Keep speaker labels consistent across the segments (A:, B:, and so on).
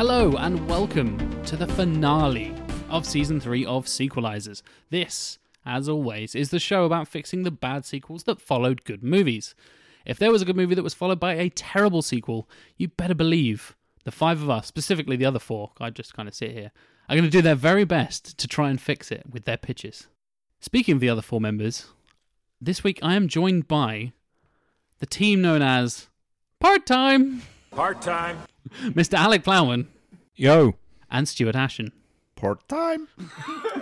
A: Hello and welcome to the finale of season 3 of Sequelizers. This, as always, is the show about fixing the bad sequels that followed good movies. If there was a good movie that was followed by a terrible sequel, you better believe the five of us, specifically the other four, I just kind of sit here, are going to do their very best to try and fix it with their pitches. Speaking of the other four members, this week I am joined by the team known as Part Time,
B: Part time.
A: Mr. Alec Plowman,
C: Yo.
A: and Stuart Ashen.
C: Part time.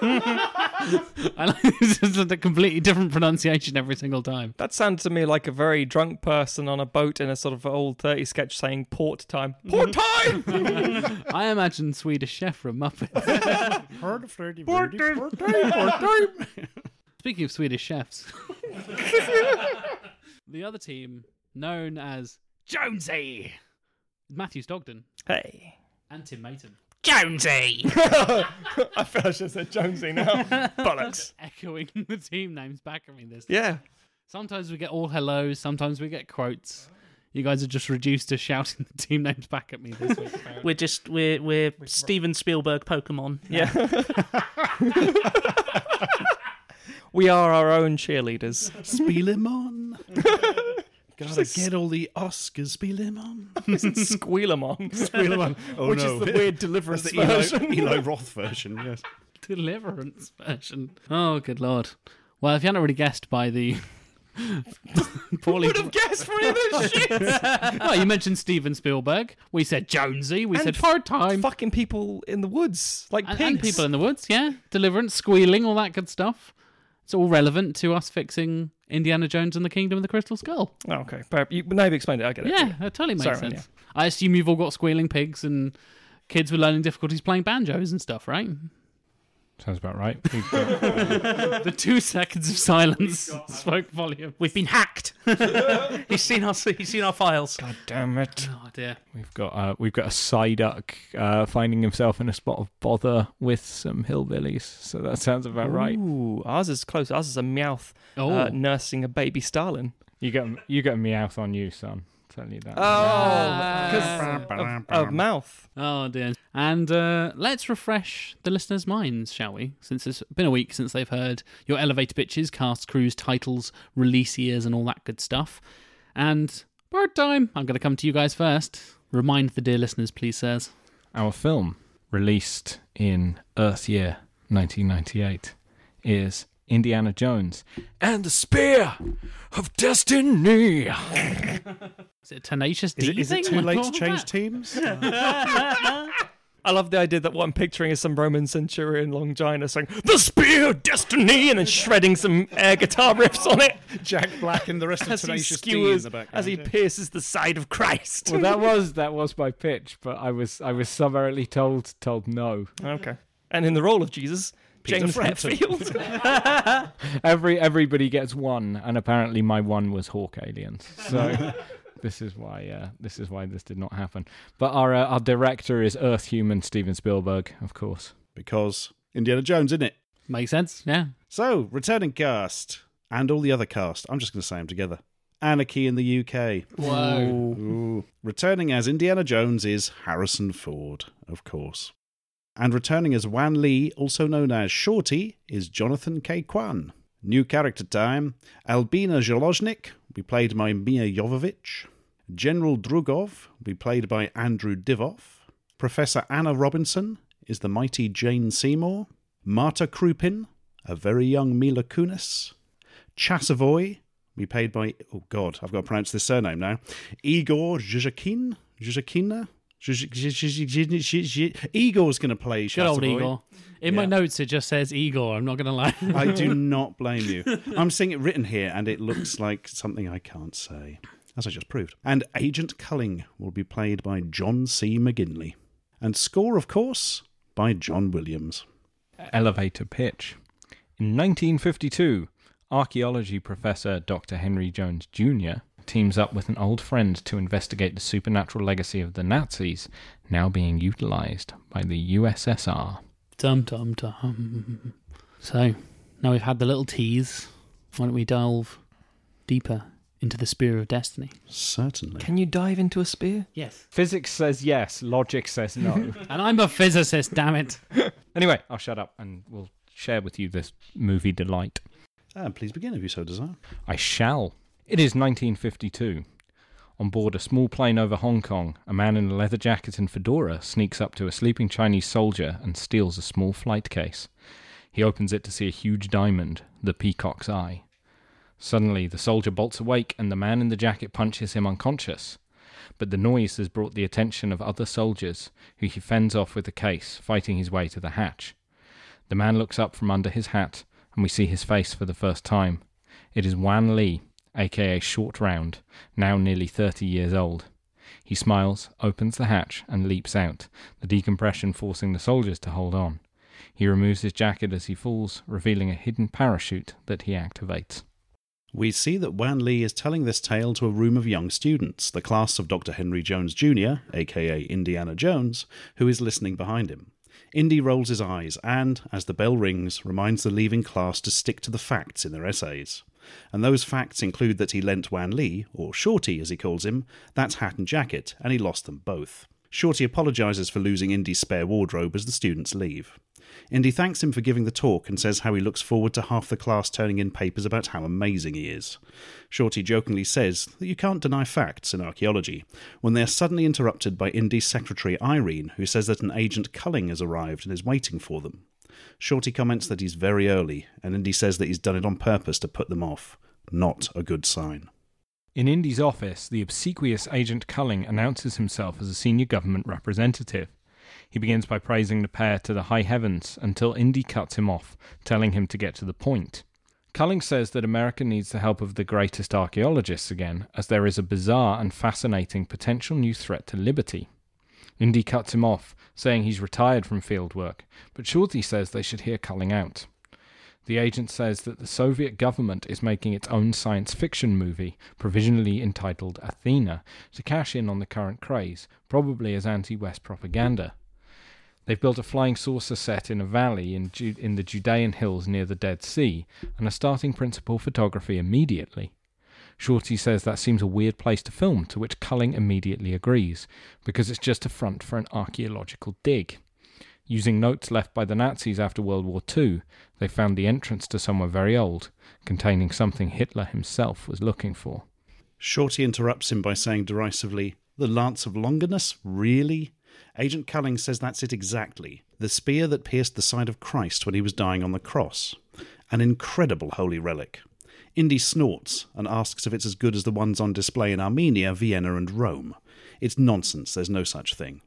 A: I like this is a completely different pronunciation every single time.
D: That sounds to me like a very drunk person on a boat in a sort of old 30 sketch saying port time. Port time!
A: I imagine Swedish Chef from Muppets.
C: Heard of Freddy Part time. Part time. Part time.
A: Speaking of Swedish chefs, the other team, known as Jonesy, Matthew Stogden
D: hey.
A: and Tim Mayton,
D: Jonesy! I feel I should have said Jonesy now. Bollocks.
A: echoing the team names back at me this time.
D: Yeah.
A: Sometimes we get all hellos, sometimes we get quotes. You guys are just reduced to shouting the team names back at me this week. apparently.
E: We're just we're we're Steven Spielberg Pokemon.
D: Yeah. we are our own cheerleaders.
C: Spiel him on. Gotta get all the Oscars. Spiel him on.
D: Squealamon.
C: Spiel on. Oh
D: Which
C: no.
D: is the weird deliverance
C: That's the Eli,
D: version.
C: Eli Roth version. Yes.
A: Deliverance version. Oh, good lord. Well, if you hadn't already guessed by the poorly
D: Would have guessed for any of this shit.
A: well, you mentioned Steven Spielberg. We said Jonesy. We
D: And
A: said part time.
D: Fucking people in the woods. Like
A: And,
D: pigs.
A: and people in the woods, yeah. Deliverance, squealing, all that good stuff. It's all relevant to us fixing Indiana Jones and the Kingdom of the Crystal Skull.
D: Oh, okay. But you, now you've explained it. I get it.
A: Yeah, that totally makes
D: Sorry,
A: sense.
D: man,
A: I assume you've all got squealing pigs and kids with learning difficulties playing banjos and stuff, right?
C: Sounds about right. We've
A: the two seconds of silence spoke volume.
E: We've been hacked. he's seen our he's seen our files.
D: God damn it.
A: Oh dear.
C: we've got uh, we've got a Psyduck uh, finding himself in a spot of bother with some hillbillies. So that sounds about right.
D: Ooh, ours is close. Ours is a Meowth
A: Oh,
D: uh, nursing a baby Stalin.
C: You got you got a meowth on you, son. Tell you that.
D: Oh, because of, of mouth.
A: oh dear. And uh, let's refresh the listeners' minds, shall we? Since it's been a week since they've heard your elevator pitches, cast, crews, titles, release years, and all that good stuff. And part time, I'm going to come to you guys first. Remind the dear listeners, please, sirs.
C: Our film, released in Earth Year 1998, is Indiana Jones and the Spear of Destiny.
A: Is it tenacious D?
F: Is it, is it too late to change
A: that?
F: teams?
D: I love the idea that what I'm picturing is some Roman centurion Longina saying, The Spear of Destiny, and then shredding some air guitar riffs on it
F: Jack Black and the rest of
D: as he
F: Tenacious D in
D: skewers,
F: the background.
D: as he
F: yeah.
D: pierces the side of Christ.
C: well, that was that was my pitch, but I was I was summarily told told no.
D: okay. And in the role of Jesus,
F: Peter
D: James
F: Frampton.
D: Hetfield.
C: Every everybody gets one, and apparently my one was Hawk aliens. So this is why uh, this is why this did not happen. But our uh, our director is Earth human Steven Spielberg, of course.
F: because Indiana Jones, in it.
A: Makes sense, yeah.
F: So, returning cast and all the other cast. I'm just going to say them together. Anarchy in the UK.
A: Whoa.
F: Ooh. Returning as Indiana Jones is Harrison Ford, of course. And returning as Wan Lee, also known as Shorty, is Jonathan Ke Quan. New character time Albina Zoloznik, will be played by Milla Jovovich. General Drugov, be played by Andrew Divoff. Professor Anna Robinson is the mighty Jane Seymour. Marta Krupin, a very young Mila Kunis. Chasavoy, be played by oh god, I've got to pronounce this surname now. Igor Zhuzhakin, Zhuzhakina, Igor's going to play
A: Good old
F: Chasavoy.
A: Igor. In my notes, it just says Igor. I'm not going to lie.
F: I do not blame you. I'm seeing it written here, and it looks like something I can't say, as I just proved. And Agent Culling will be played by John C. McGinley. And score, of course, by John Williams.
C: Elevator pitch. In 1952, archaeology professor Dr. Henry Jones Jr. teams up with an old friend to investigate the supernatural legacy of the Nazis now being utilized by the USSR.
A: Dum dum dum. So, now we've had the little tease. Why don't we delve deeper into the Spear of Destiny?
F: Certainly.
D: Can you dive into a spear?
A: Yes.
C: Physics says yes, logic says no.
A: And I'm a physicist, damn it.
C: anyway, I'll shut up and we'll share with you this movie delight.
F: Ah, please begin if you so desire.
C: I shall. It is 1952. On board a small plane over Hong Kong, a man in a leather jacket and fedora sneaks up to a sleeping Chinese soldier and steals a small flight case. He opens it to see a huge diamond, the peacock's eye. Suddenly, the soldier bolts awake and the man in the jacket punches him unconscious. But the noise has brought the attention of other soldiers, who he fends off with the case, fighting his way to the hatch. The man looks up from under his hat, and we see his face for the first time. It is Wan Lee, aka Short Round, now nearly 30 years old. He smiles, opens the hatch, and leaps out, the decompression forcing the soldiers to hold on. He removes his jacket as he falls, revealing a hidden parachute that he activates.
F: We see that Wan Lee is telling this tale to a room of young students, the class of Dr. Henry Jones Jr., aka Indiana Jones, who is listening behind him. Indy rolls his eyes and, as the bell rings, reminds the leaving class to stick to the facts in their essays. And those facts include that he lent Wan Lee, or Shorty as he calls him, that hat and jacket, and he lost them both. Shorty apologizes for losing Indy's spare wardrobe as the students leave. Indy thanks him for giving the talk and says how he looks forward to half the class turning in papers about how amazing he is. Shorty jokingly says that you can't deny facts in archaeology, when they are suddenly interrupted by Indy's secretary Irene, who says that an agent Culling has arrived and is waiting for them. Shorty comments that he's very early, and Indy says that he's done it on purpose to put them off. Not a good sign.
C: In Indy's office, the obsequious Agent Culling announces himself as a senior government representative. He begins by praising the pair to the high heavens until Indy cuts him off, telling him to get to the point. Culling says that America needs the help of the greatest archaeologists again, as there is a bizarre and fascinating potential new threat to liberty. Indy cuts him off, saying he's retired from field work, but Shorty says they should hear Culling out. The agent says that the Soviet government is making its own science fiction movie, provisionally entitled Athena, to cash in on the current craze, probably as anti West propaganda. They've built a flying saucer set in a valley in, Ju- in the Judean hills near the Dead Sea and are starting principal photography immediately. Shorty says that seems a weird place to film, to which Culling immediately agrees, because it's just a front for an archaeological dig. Using notes left by the Nazis after World War II, they found the entrance to somewhere very old, containing something Hitler himself was looking for.
F: Shorty interrupts him by saying derisively, The Lance of Longinus? Really? Agent Culling says that's it exactly. The spear that pierced the side of Christ when he was dying on the cross. An incredible holy relic. Indy snorts and asks if it's as good as the ones on display in Armenia, Vienna, and Rome. It's nonsense, there's no such thing.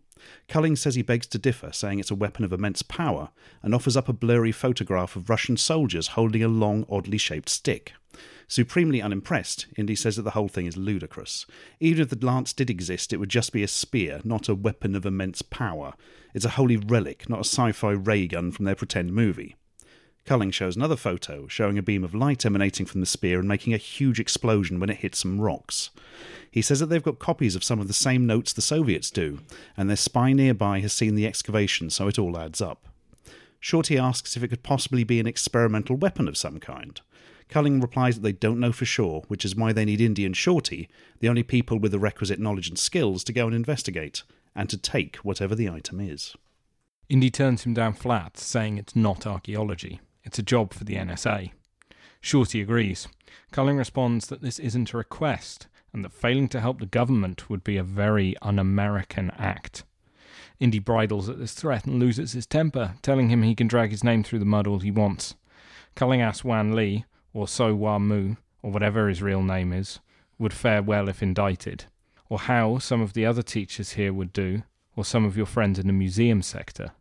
F: Culling says he begs to differ, saying it's a weapon of immense power, and offers up a blurry photograph of Russian soldiers holding a long, oddly shaped stick. Supremely unimpressed, Indy says that the whole thing is ludicrous. Even if the lance did exist, it would just be a spear, not a weapon of immense power. It's a holy relic, not a sci fi ray gun from their pretend movie. Culling shows another photo showing a beam of light emanating from the spear and making a huge explosion when it hits some rocks. He says that they've got copies of some of the same notes the Soviets do, and their spy nearby has seen the excavation, so it all adds up. Shorty asks if it could possibly be an experimental weapon of some kind. Culling replies that they don't know for sure, which is why they need Indy and Shorty, the only people with the requisite knowledge and skills, to go and investigate, and to take whatever the item is.
C: Indy turns him down flat, saying it's not archaeology. It's a job for the NSA. Shorty agrees. Culling responds that this isn't a request, and that failing to help the government would be a very un American act. Indy bridles at this threat and loses his temper, telling him he can drag his name through the mud all he wants. Culling asks Wan Lee, or So Wa Mu, or whatever his real name is, would fare well if indicted, or how some of the other teachers here would do, or some of your friends in the museum sector.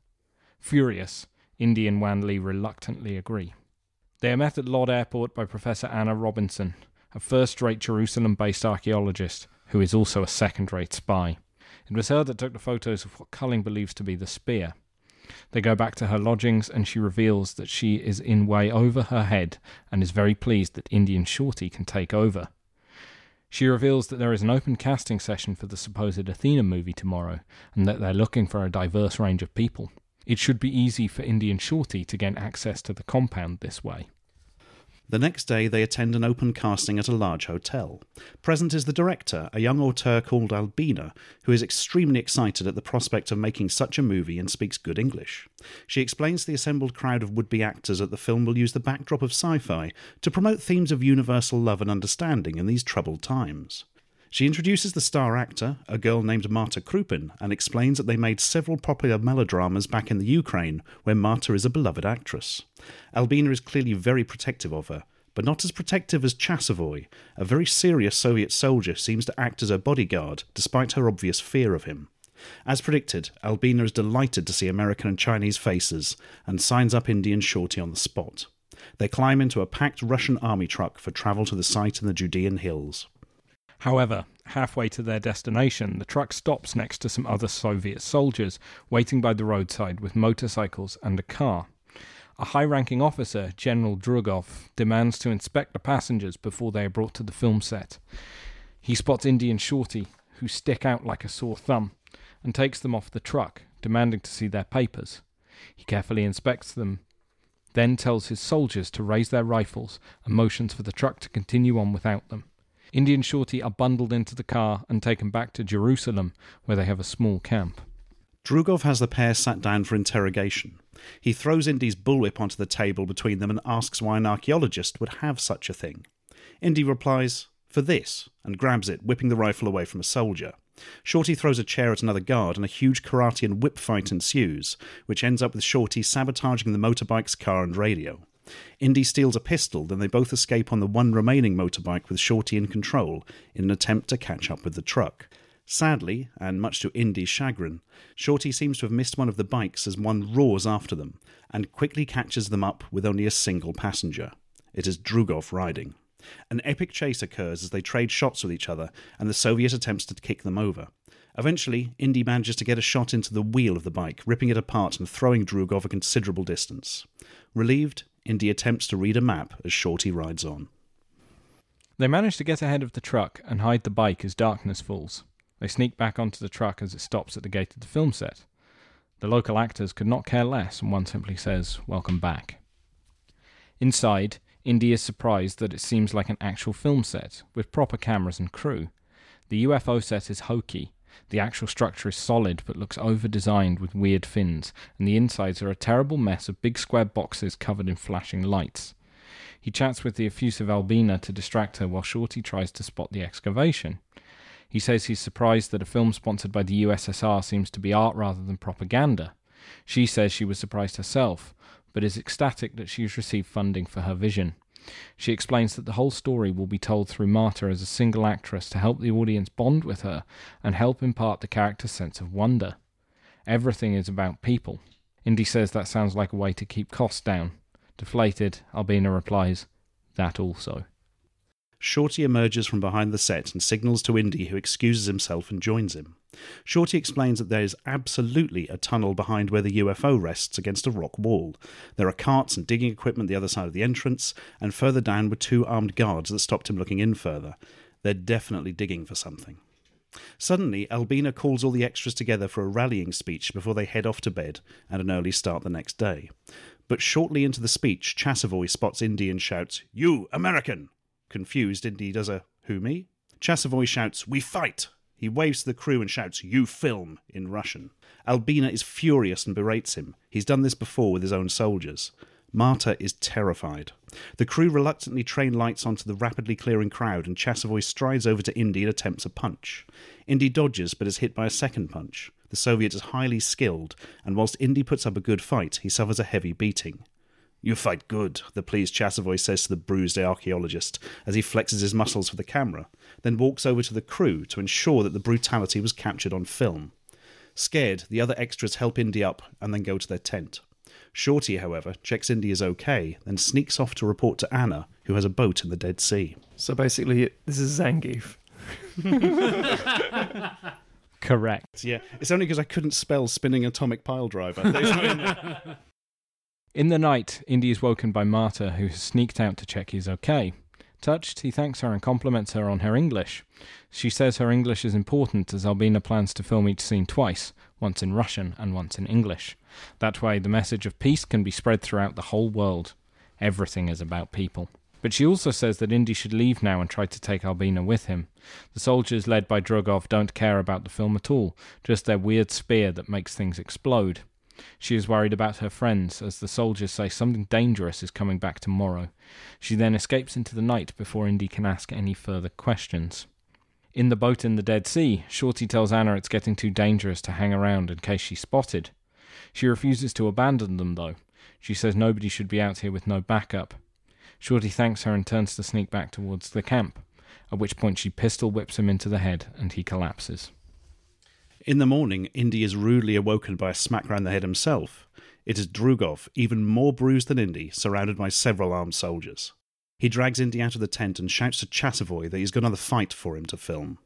C: Furious, Indy and Wan Lee reluctantly agree. They are met at Lod Airport by Professor Anna Robinson, a first rate Jerusalem based archaeologist who is also a second rate spy. It was her that took the photos of what Culling believes to be the spear. They go back to her lodgings and she reveals that she is in way over her head and is very pleased that Indy and Shorty can take over. She reveals that there is an open casting session for the supposed Athena movie tomorrow and that they're looking for a diverse range of people. It should be easy for Indy and Shorty to gain access to the compound this way.
F: The next day, they attend an open casting at a large hotel. Present is the director, a young auteur called Albina, who is extremely excited at the prospect of making such a movie and speaks good English. She explains to the assembled crowd of would be actors that the film will use the backdrop of sci fi to promote themes of universal love and understanding in these troubled times. She introduces the star actor, a girl named Marta Krupin, and explains that they made several popular melodramas back in the Ukraine, where Marta is a beloved actress. Albina is clearly very protective of her, but not as protective as Chasavoy, a very serious Soviet soldier seems to act as her bodyguard, despite her obvious fear of him. As predicted, Albina is delighted to see American and Chinese faces and signs up Indy and Shorty on the spot. They climb into a packed Russian army truck for travel to the site in the Judean hills.
C: However, halfway to their destination, the truck stops next to some other Soviet soldiers waiting by the roadside with motorcycles and a car. A high ranking officer, General Drugov, demands to inspect the passengers before they are brought to the film set. He spots Indy and Shorty, who stick out like a sore thumb, and takes them off the truck, demanding to see their papers. He carefully inspects them, then tells his soldiers to raise their rifles and motions for the truck to continue on without them. Indy and Shorty are bundled into the car and taken back to Jerusalem, where they have a small camp.
F: Drugov has the pair sat down for interrogation. He throws Indy's bullwhip onto the table between them and asks why an archaeologist would have such a thing. Indy replies, For this, and grabs it, whipping the rifle away from a soldier. Shorty throws a chair at another guard, and a huge karate and whip fight ensues, which ends up with Shorty sabotaging the motorbike's car and radio. Indy steals a pistol, then they both escape on the one remaining motorbike with Shorty in control in an attempt to catch up with the truck. Sadly, and much to Indy's chagrin, Shorty seems to have missed one of the bikes as one roars after them and quickly catches them up with only a single passenger. It is Drugov riding. An epic chase occurs as they trade shots with each other, and the Soviet attempts to kick them over. Eventually, Indy manages to get a shot into the wheel of the bike, ripping it apart and throwing Drugov a considerable distance. Relieved, Indy attempts to read a map as Shorty rides on.
C: They manage to get ahead of the truck and hide the bike as darkness falls. They sneak back onto the truck as it stops at the gate of the film set. The local actors could not care less, and one simply says, Welcome back. Inside, Indy is surprised that it seems like an actual film set, with proper cameras and crew. The UFO set is hokey. The actual structure is solid but looks over designed with weird fins, and the insides are a terrible mess of big square boxes covered in flashing lights. He chats with the effusive Albina to distract her while Shorty tries to spot the excavation. He says he's surprised that a film sponsored by the USSR seems to be art rather than propaganda. She says she was surprised herself, but is ecstatic that she's received funding for her vision. She explains that the whole story will be told through Marta as a single actress to help the audience bond with her and help impart the character's sense of wonder. Everything is about people. Indy says that sounds like a way to keep costs down. Deflated, Albina replies, That also.
F: Shorty emerges from behind the set and signals to Indy, who excuses himself and joins him. Shorty explains that there is absolutely a tunnel behind where the UFO rests against a rock wall. There are carts and digging equipment the other side of the entrance, and further down were two armed guards that stopped him looking in further. They're definitely digging for something. Suddenly, Albina calls all the extras together for a rallying speech before they head off to bed and an early start the next day. But shortly into the speech, Chasavoy spots Indy and shouts, You, American! Confused, Indy does a, Who, me? Chasavoy shouts, We fight! He waves to the crew and shouts, You film, in Russian. Albina is furious and berates him. He's done this before with his own soldiers. Marta is terrified. The crew reluctantly train lights onto the rapidly clearing crowd, and Chasavoy strides over to Indy and attempts a punch. Indy dodges but is hit by a second punch. The Soviet is highly skilled, and whilst Indy puts up a good fight, he suffers a heavy beating. You fight good, the pleased Chasavoy says to the bruised archaeologist as he flexes his muscles for the camera, then walks over to the crew to ensure that the brutality was captured on film. Scared, the other extras help Indy up and then go to their tent. Shorty, however, checks Indy is okay, then sneaks off to report to Anna, who has a boat in the Dead Sea.
D: So basically, this is Zangief.
C: Correct.
F: Yeah, it's only because I couldn't spell spinning atomic pile driver. It's not in there.
C: In the night, Indy is woken by Marta, who has sneaked out to check he's okay. Touched, he thanks her and compliments her on her English. She says her English is important as Albina plans to film each scene twice, once in Russian and once in English. That way, the message of peace can be spread throughout the whole world. Everything is about people. But she also says that Indy should leave now and try to take Albina with him. The soldiers led by Drugov don't care about the film at all, just their weird spear that makes things explode. She is worried about her friends, as the soldiers say something dangerous is coming back tomorrow. She then escapes into the night before Indy can ask any further questions. In the boat in the Dead Sea, Shorty tells Anna it's getting too dangerous to hang around in case she's spotted. She refuses to abandon them, though. She says nobody should be out here with no backup. Shorty thanks her and turns to sneak back towards the camp, at which point she pistol whips him into the head and he collapses.
F: In the morning, Indy is rudely awoken by a smack round the head himself. It is Drugov, even more bruised than Indy, surrounded by several armed soldiers. He drags Indy out of the tent and shouts to Chasavoy that he's got another fight for him to film.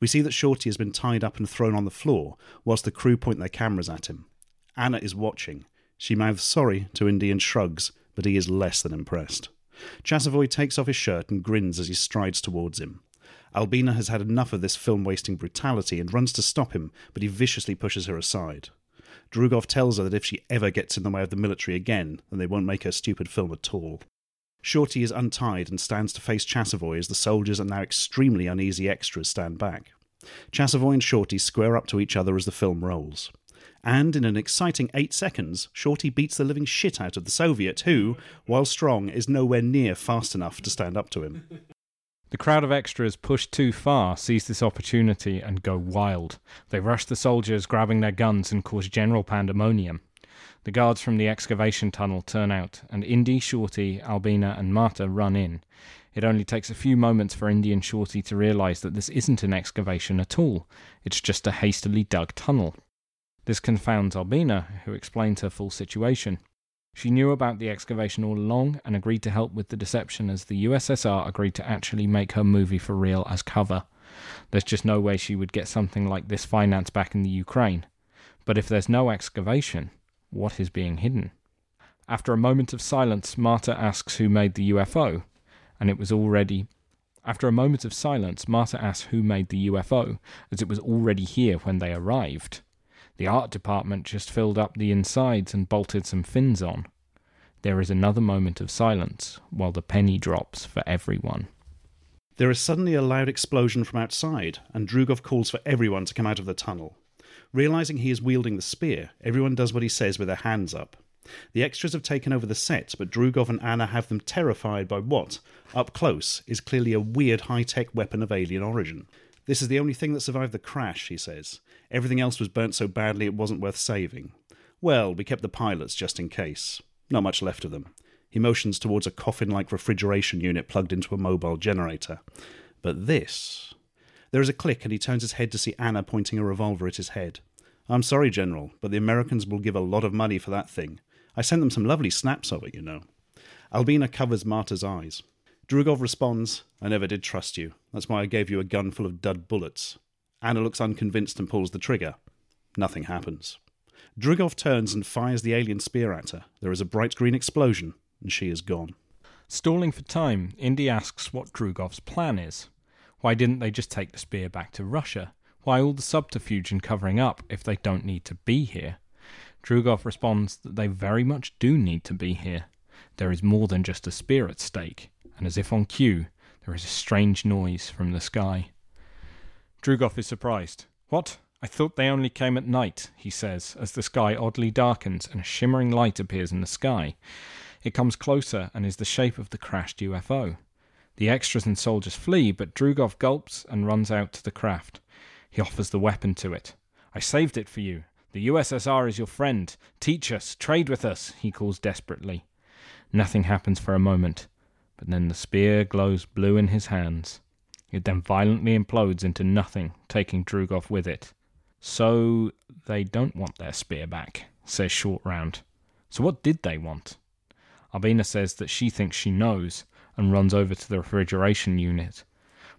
F: We see that Shorty has been tied up and thrown on the floor, whilst the crew point their cameras at him. Anna is watching. She mouths sorry to Indy and shrugs, but he is less than impressed. Chasavoy takes off his shirt and grins as he strides towards him. Albina has had enough of this film wasting brutality and runs to stop him, but he viciously pushes her aside. Drugov tells her that if she ever gets in the way of the military again, then they won't make her stupid film at all. Shorty is untied and stands to face Chasavoy as the soldiers and now extremely uneasy extras stand back. Chasavoy and Shorty square up to each other as the film rolls. And in an exciting eight seconds, Shorty beats the living shit out of the Soviet, who, while strong, is nowhere near fast enough to stand up to him.
C: The crowd of extras pushed too far seize this opportunity and go wild. They rush the soldiers, grabbing their guns, and cause general pandemonium. The guards from the excavation tunnel turn out, and Indy, Shorty, Albina, and Marta run in. It only takes a few moments for Indy and Shorty to realize that this isn't an excavation at all. It's just a hastily dug tunnel. This confounds Albina, who explains her full situation. She knew about the excavation all along and agreed to help with the deception as the USSR agreed to actually make her movie for real as cover. There's just no way she would get something like this financed back in the Ukraine. But if there's no excavation, what is being hidden? After a moment of silence, Marta asks who made the UFO, and it was already. After a moment of silence, Marta asks who made the UFO, as it was already here when they arrived. The art department just filled up the insides and bolted some fins on. There is another moment of silence while the penny drops for everyone.
F: There is suddenly a loud explosion from outside, and Drugov calls for everyone to come out of the tunnel. Realizing he is wielding the spear, everyone does what he says with their hands up. The extras have taken over the set, but Drugov and Anna have them terrified by what, up close, is clearly a weird high tech weapon of alien origin. This is the only thing that survived the crash, he says. Everything else was burnt so badly it wasn't worth saving. Well, we kept the pilots just in case. Not much left of them. He motions towards a coffin like refrigeration unit plugged into a mobile generator. But this. There is a click, and he turns his head to see Anna pointing a revolver at his head. I'm sorry, General, but the Americans will give a lot of money for that thing. I sent them some lovely snaps of it, you know. Albina covers Marta's eyes. Drugov responds, I never did trust you. That's why I gave you a gun full of dud bullets. Anna looks unconvinced and pulls the trigger. Nothing happens. Drugov turns and fires the alien spear at her. There is a bright green explosion, and she is gone.
C: Stalling for time, Indy asks what Drugov's plan is. Why didn't they just take the spear back to Russia? Why all the subterfuge and covering up if they don't need to be here? Drugov responds that they very much do need to be here. There is more than just a spear at stake, and as if on cue, there is a strange noise from the sky. Drugov is surprised. What? I thought they only came at night, he says, as the sky oddly darkens and a shimmering light appears in the sky. It comes closer and is the shape of the crashed UFO. The extras and soldiers flee, but Drugov gulps and runs out to the craft. He offers the weapon to it. I saved it for you. The USSR is your friend. Teach us, trade with us, he calls desperately. Nothing happens for a moment, but then the spear glows blue in his hands. It then violently implodes into nothing, taking Drugov with it. So they don't want their spear back, says Short Round. So what did they want? Albina says that she thinks she knows and runs over to the refrigeration unit,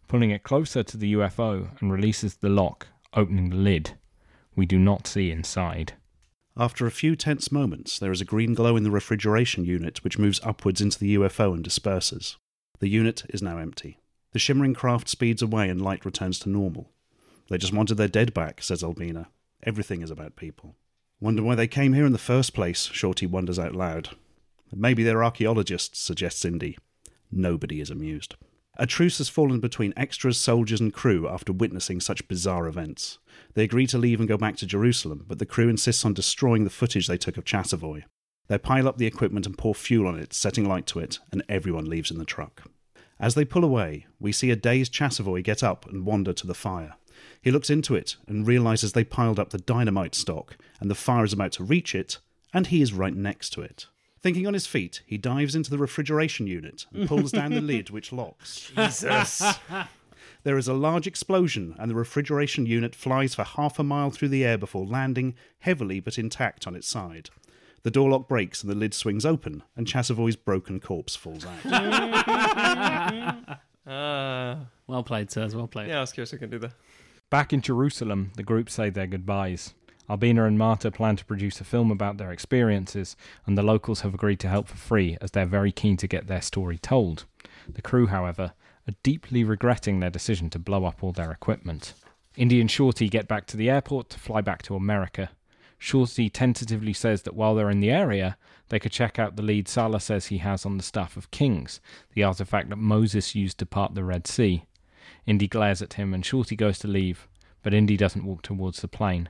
C: pulling it closer to the UFO and releases the lock, opening the lid. We do not see inside.
F: After a few tense moments, there is a green glow in the refrigeration unit which moves upwards into the UFO and disperses. The unit is now empty. The shimmering craft speeds away and light returns to normal. They just wanted their dead back, says Albina. Everything is about people. Wonder why they came here in the first place, Shorty wonders out loud. Maybe they're archaeologists, suggests Indy. Nobody is amused. A truce has fallen between extras, soldiers, and crew after witnessing such bizarre events. They agree to leave and go back to Jerusalem, but the crew insists on destroying the footage they took of Chasavoy. They pile up the equipment and pour fuel on it, setting light to it, and everyone leaves in the truck. As they pull away, we see a dazed Chasavoy get up and wander to the fire. He looks into it and realizes they piled up the dynamite stock, and the fire is about to reach it, and he is right next to it. Thinking on his feet, he dives into the refrigeration unit and pulls down the lid, which locks.
D: Jesus.
F: There is a large explosion, and the refrigeration unit flies for half a mile through the air before landing, heavily but intact, on its side. The door lock breaks and the lid swings open, and Chasavoy's broken corpse falls out.
D: Uh,
A: Well played, sirs. Well played.
D: yeah, I was curious who can do that.
C: Back in Jerusalem, the group say their goodbyes. Albina and Marta plan to produce a film about their experiences, and the locals have agreed to help for free as they're very keen to get their story told. The crew, however, are deeply regretting their decision to blow up all their equipment. Indy and Shorty get back to the airport to fly back to America. Shorty tentatively says that while they're in the area, they could check out the lead Salah says he has on the staff of kings, the artifact that Moses used to part the Red Sea. Indy glares at him and Shorty goes to leave, but Indy doesn't walk towards the plane.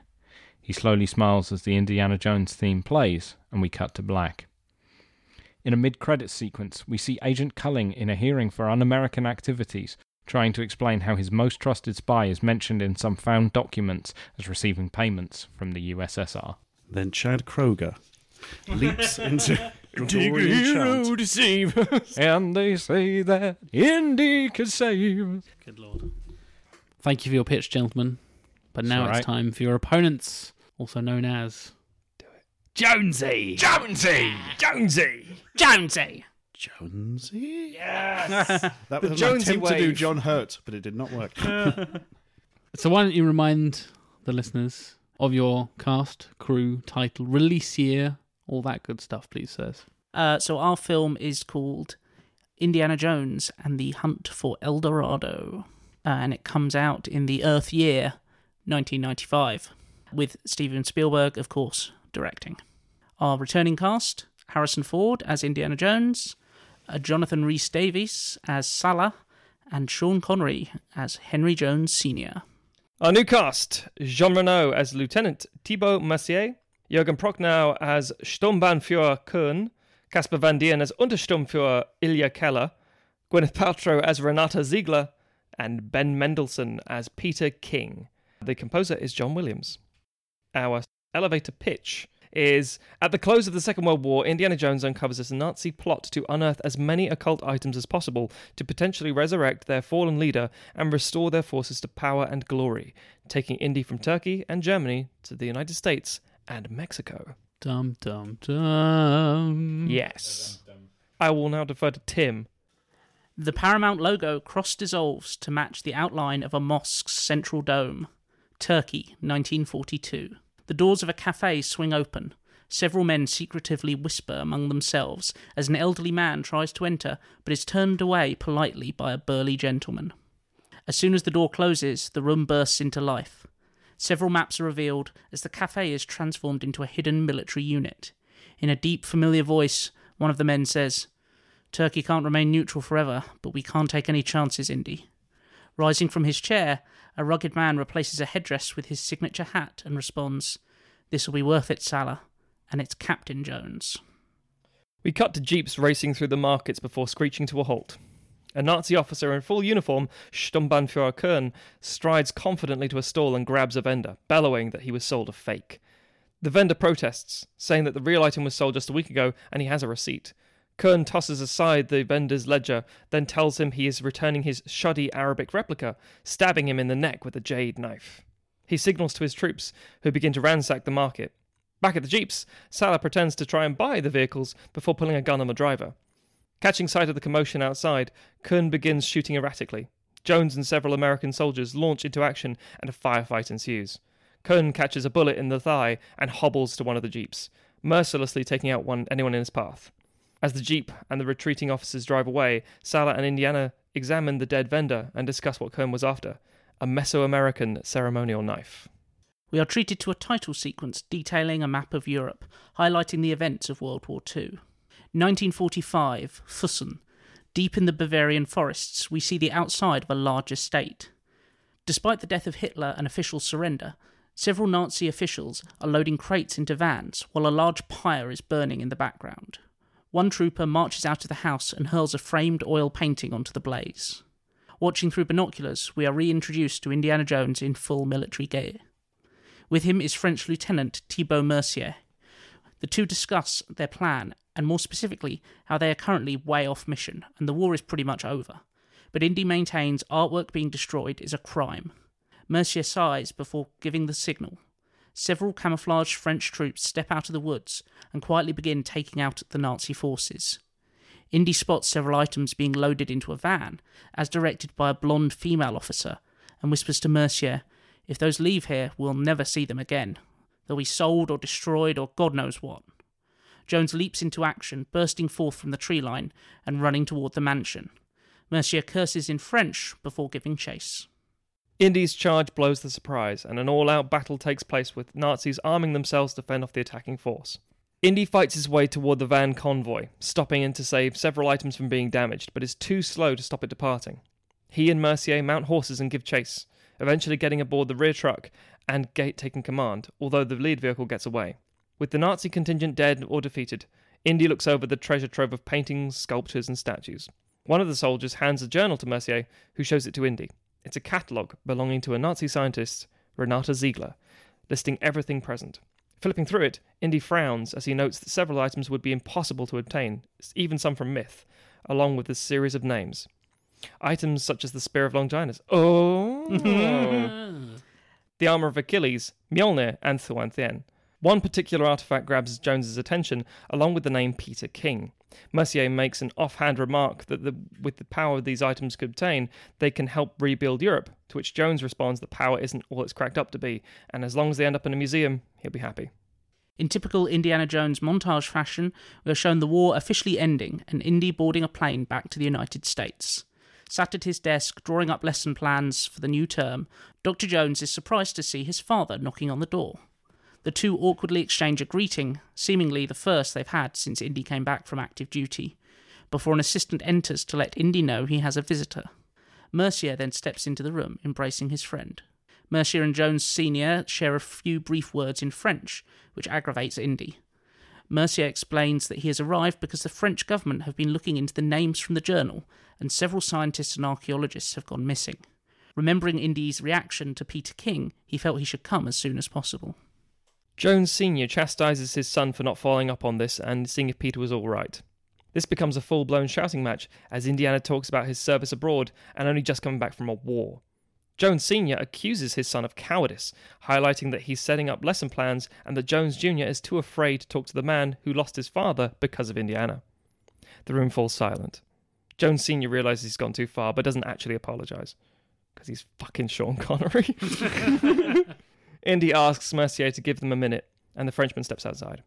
C: He slowly smiles as the Indiana Jones theme plays, and we cut to black. In a mid credits sequence, we see Agent Culling in a hearing for un American activities, trying to explain how his most trusted spy is mentioned in some found documents as receiving payments from the USSR.
F: then Chad Kroeger leaps into Gregorian chant.
C: deceive us. And they say that Indy can save us.
A: Good lord. Thank you for your pitch, gentlemen. But now
C: all
A: it's
C: right.
A: time for your opponents, also known as. Do it. Jonesy!
D: Jonesy! Jonesy!
A: Jonesy!
F: Jonesy?
D: Yes!
F: That
D: The
F: was
D: Jonesy
F: an attempt to do
D: wave.
F: John Hurt, but it did not work.
A: So why don't you remind the listeners of your cast, crew, title, release year, all that good stuff, please, sirs.
E: Uh, so our film is called Indiana Jones and the Hunt for El Dorado, uh, and it comes out in the Earth year 1995, with Steven Spielberg, of course, directing. Our returning cast: Harrison Ford as Indiana Jones, Uh, Jonathan Rhys Davies as Salah, and Sean Connery as Henry Jones Sr.
D: Our new cast Jean Reno as Lieutenant Thibault Mercier, Jürgen Prochnow as Sturmbannführer Kern, Caspar Van Dien as Untersturmführer Ilya Keller, Gwyneth Paltrow as Renata Ziegler, and Ben Mendelsohn as Peter King. The composer is John Williams. Our elevator pitch is At the close of the Second World War, Indiana Jones uncovers a Nazi plot to unearth as many occult items as possible to potentially resurrect their fallen leader and restore their forces to power and glory, taking Indy from Turkey and Germany to the United States and Mexico.
A: Dum dum dum.
D: Yes. I will now defer to Tim.
E: The Paramount logo cross dissolves to match the outline of a mosque's central dome. Turkey, 1942. The doors of a cafe swing open. Several men secretively whisper among themselves as an elderly man tries to enter but is turned away politely by a burly gentleman. As soon as the door closes, the room bursts into life. Several maps are revealed as the cafe is transformed into a hidden military unit. In a deep, familiar voice, one of the men says, Turkey can't remain neutral forever, but we can't take any chances, Indy. Rising from his chair, a rugged man replaces a headdress with his signature hat and responds, This'll be worth it, Salah. And it's Captain Jones.
D: We cut to jeeps racing through the markets before screeching to a halt. A Nazi officer in full uniform, Sturmbannführer Kern, strides confidently to a stall and grabs a vendor, bellowing that he was sold a fake. The vendor protests, saying that the real item was sold just a week ago and he has a receipt. Kern tosses aside the vendor's ledger, then tells him he is returning his shoddy Arabic replica, stabbing him in the neck with a jade knife. He signals to his troops, who begin to ransack the market. Back at the jeeps, Salah pretends to try and buy the vehicles before pulling a gun on the driver. Catching sight of the commotion outside, Kern begins shooting erratically. Jones and several American soldiers launch into action and a firefight ensues. Kern catches a bullet in the thigh and hobbles to one of the jeeps, mercilessly taking out one anyone in his path. As the jeep and the retreating officers drive away, Salah and Indiana examine the dead vendor and discuss what Kern was after a Mesoamerican ceremonial knife.
E: We are treated to a title sequence detailing a map of Europe, highlighting the events of World War II. 1945, Füssen. Deep in the Bavarian forests, we see the outside of a large estate. Despite the death of Hitler and official surrender, several Nazi officials are loading crates into vans while a large pyre is burning in the background. One trooper marches out of the house and hurls a framed oil painting onto the blaze. Watching through binoculars, we are reintroduced to Indiana Jones in full military gear. With him is French Lieutenant Thibault Mercier. The two discuss their plan, and more specifically, how they are currently way off mission, and the war is pretty much over. But Indy maintains artwork being destroyed is a crime. Mercier sighs before giving the signal, several camouflaged French troops step out of the woods and quietly begin taking out the Nazi forces. Indy spots several items being loaded into a van, as directed by a blonde female officer, and whispers to Mercier, If those leave here, we'll never see them again. They'll be sold or destroyed or God knows what. Jones leaps into action, bursting forth from the tree line and running toward the mansion. Mercier curses in French before giving chase.
D: Indy's charge blows the surprise, and an all out battle takes place with Nazis arming themselves to fend off the attacking force. Indy fights his way toward the van convoy, stopping in to save several items from being damaged, but is too slow to stop it departing. He and Mercier mount horses and give chase, eventually getting aboard the rear truck and Gate taking command, although the lead vehicle gets away. With the Nazi contingent dead or defeated, Indy looks over the treasure trove of paintings, sculptures, and statues. One of the soldiers hands a journal to Mercier, who shows it to Indy. It's a catalogue belonging to a Nazi scientist, Renata Ziegler, listing everything present. Flipping through it, Indy frowns as he notes that several items would be impossible to obtain, even some from myth, along with a series of names. Items such as the Spear of Longinus. Oh! the armor of Achilles, Mjolnir, and Thuan One particular artifact grabs Jones's attention, along with the name Peter King. Mercier makes an offhand remark that the, with the power these items could obtain, they can help rebuild Europe, to which Jones responds that power isn't all it's cracked up to be, and as long as they end up in a museum, he'll be happy.
E: In typical Indiana Jones montage fashion, we are shown the war officially ending and Indy boarding a plane back to the United States. Sat at his desk, drawing up lesson plans for the new term, Dr. Jones is surprised to see his father knocking on the door. The two awkwardly exchange a greeting, seemingly the first they've had since Indy came back from active duty, before an assistant enters to let Indy know he has a visitor. Mercier then steps into the room, embracing his friend. Mercier and Jones Sr. share a few brief words in French, which aggravates Indy. Mercier explains that he has arrived because the French government have been looking into the names from the journal, and several scientists and archaeologists have gone missing. Remembering Indy's reaction to Peter King, he felt he should come as soon as possible.
D: Jones Sr. chastises his son for not following up on this and seeing if Peter was all right. This becomes a full blown shouting match as Indiana talks about his service abroad and only just coming back from a war. Jones Sr. accuses his son of cowardice, highlighting that he's setting up lesson plans and that Jones Jr. is too afraid to talk to the man who lost his father because of Indiana. The room falls silent. Jones Sr. realizes he's gone too far but doesn't actually apologize because he's fucking Sean Connery. Indy asks Mercier to give them a minute, and the Frenchman steps outside.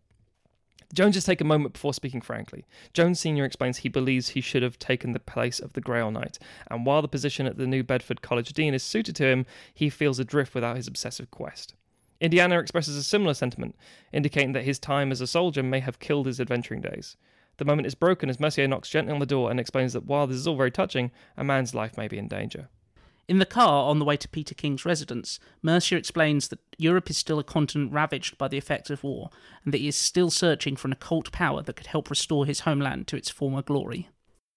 D: The Joneses take a moment before speaking frankly. Jones Sr. explains he believes he should have taken the place of the Grail Knight, and while the position at the New Bedford College Dean is suited to him, he feels adrift without his obsessive quest. Indiana expresses a similar sentiment, indicating that his time as a soldier may have killed his adventuring days. The moment is broken as Mercier knocks gently on the door and explains that while this is all very touching, a man's life may be in danger.
E: In the car on the way to Peter King's residence, Mercier explains that Europe is still a continent ravaged by the effects of war, and that he is still searching for an occult power that could help restore his homeland to its former glory.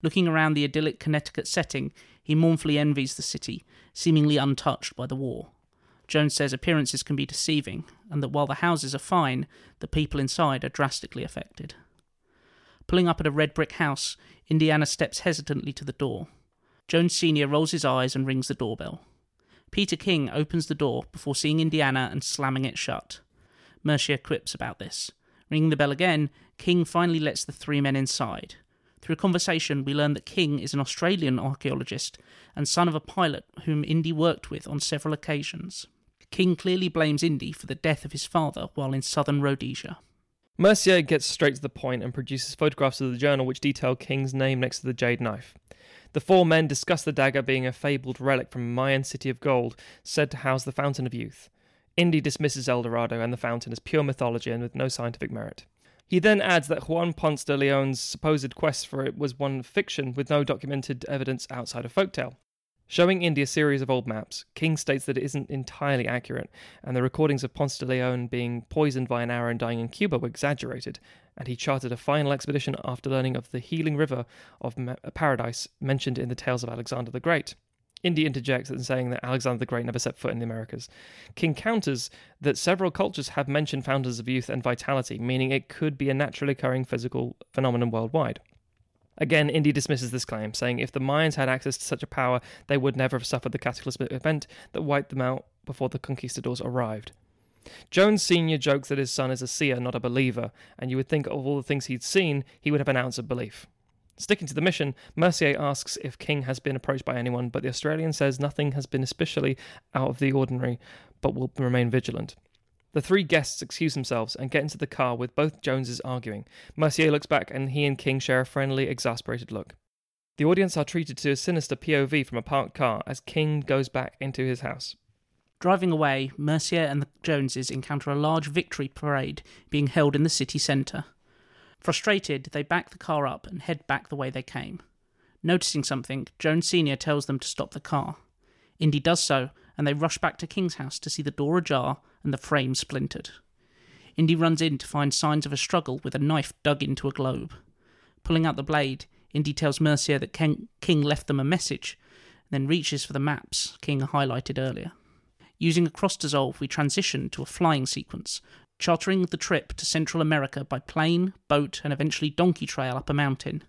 E: Looking around the idyllic Connecticut setting, he mournfully envies the city, seemingly untouched by the war. Jones says appearances can be deceiving, and that while the houses are fine, the people inside are drastically affected. Pulling up at a red brick house, Indiana steps hesitantly to the door. Jones Sr. rolls his eyes and rings the doorbell. Peter King opens the door before seeing Indiana and slamming it shut. Mercier quips about this. Ringing the bell again, King finally lets the three men inside. Through conversation, we learn that King is an Australian archaeologist and son of a pilot whom Indy worked with on several occasions. King clearly blames Indy for the death of his father while in southern Rhodesia.
D: Mercier gets straight to the point and produces photographs of the journal which detail King's name next to the jade knife. The four men discuss the dagger being a fabled relic from a Mayan city of gold said to house the Fountain of Youth. Indy dismisses El Dorado and the fountain as pure mythology and with no scientific merit. He then adds that Juan Ponce de Leon's supposed quest for it was one fiction with no documented evidence outside of folktale. Showing Indy a series of old maps, King states that it isn't entirely accurate, and the recordings of Ponce de Leon being poisoned by an arrow and dying in Cuba were exaggerated, and he charted a final expedition after learning of the healing river of Ma- Paradise mentioned in the tales of Alexander the Great. Indy interjects in saying that Alexander the Great never set foot in the Americas. King counters that several cultures have mentioned fountains of youth and vitality, meaning it could be a naturally occurring physical phenomenon worldwide. Again, Indy dismisses this claim, saying if the Mayans had access to such a power, they would never have suffered the cataclysmic event that wiped them out before the conquistadors arrived. Jones Sr. jokes that his son is a seer, not a believer, and you would think of all the things he'd seen, he would have an ounce of belief. Sticking to the mission, Mercier asks if King has been approached by anyone, but the Australian says nothing has been especially out of the ordinary, but will remain vigilant. The three guests excuse themselves and get into the car with both Joneses arguing. Mercier looks back and he and King share a friendly, exasperated look. The audience are treated to a sinister POV from a parked car as King goes back into his house.
E: Driving away, Mercier and the Joneses encounter a large victory parade being held in the city centre. Frustrated, they back the car up and head back the way they came. Noticing something, Jones Sr. tells them to stop the car. Indy does so, and they rush back to King's house to see the door ajar and the frame splintered. Indy runs in to find signs of a struggle with a knife dug into a globe. Pulling out the blade, Indy tells Mercier that Ken- King left them a message, then reaches for the maps King highlighted earlier. Using a cross dissolve, we transition to a flying sequence, chartering the trip to Central America by plane, boat, and eventually donkey trail up a mountain.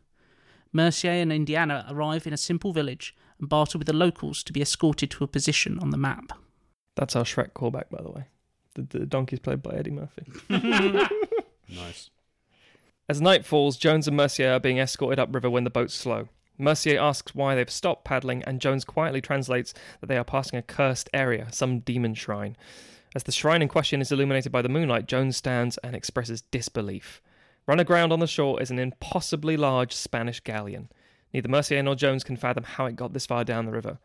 E: Mercier and Indiana arrive in a simple village and barter with the locals to be escorted to a position on the map.
D: That's our Shrek callback, by the way. The, the donkey's played by Eddie Murphy.
F: Nice.
D: As night falls, Jones and Mercier are being escorted upriver when the boats slow. Mercier asks why they've stopped paddling, and Jones quietly translates that they are passing a cursed area, some demon shrine. As the shrine in question is illuminated by the moonlight, Jones stands and expresses disbelief. Run aground on the shore is an impossibly large Spanish galleon. Neither Mercier nor Jones can fathom how it got this far down the river.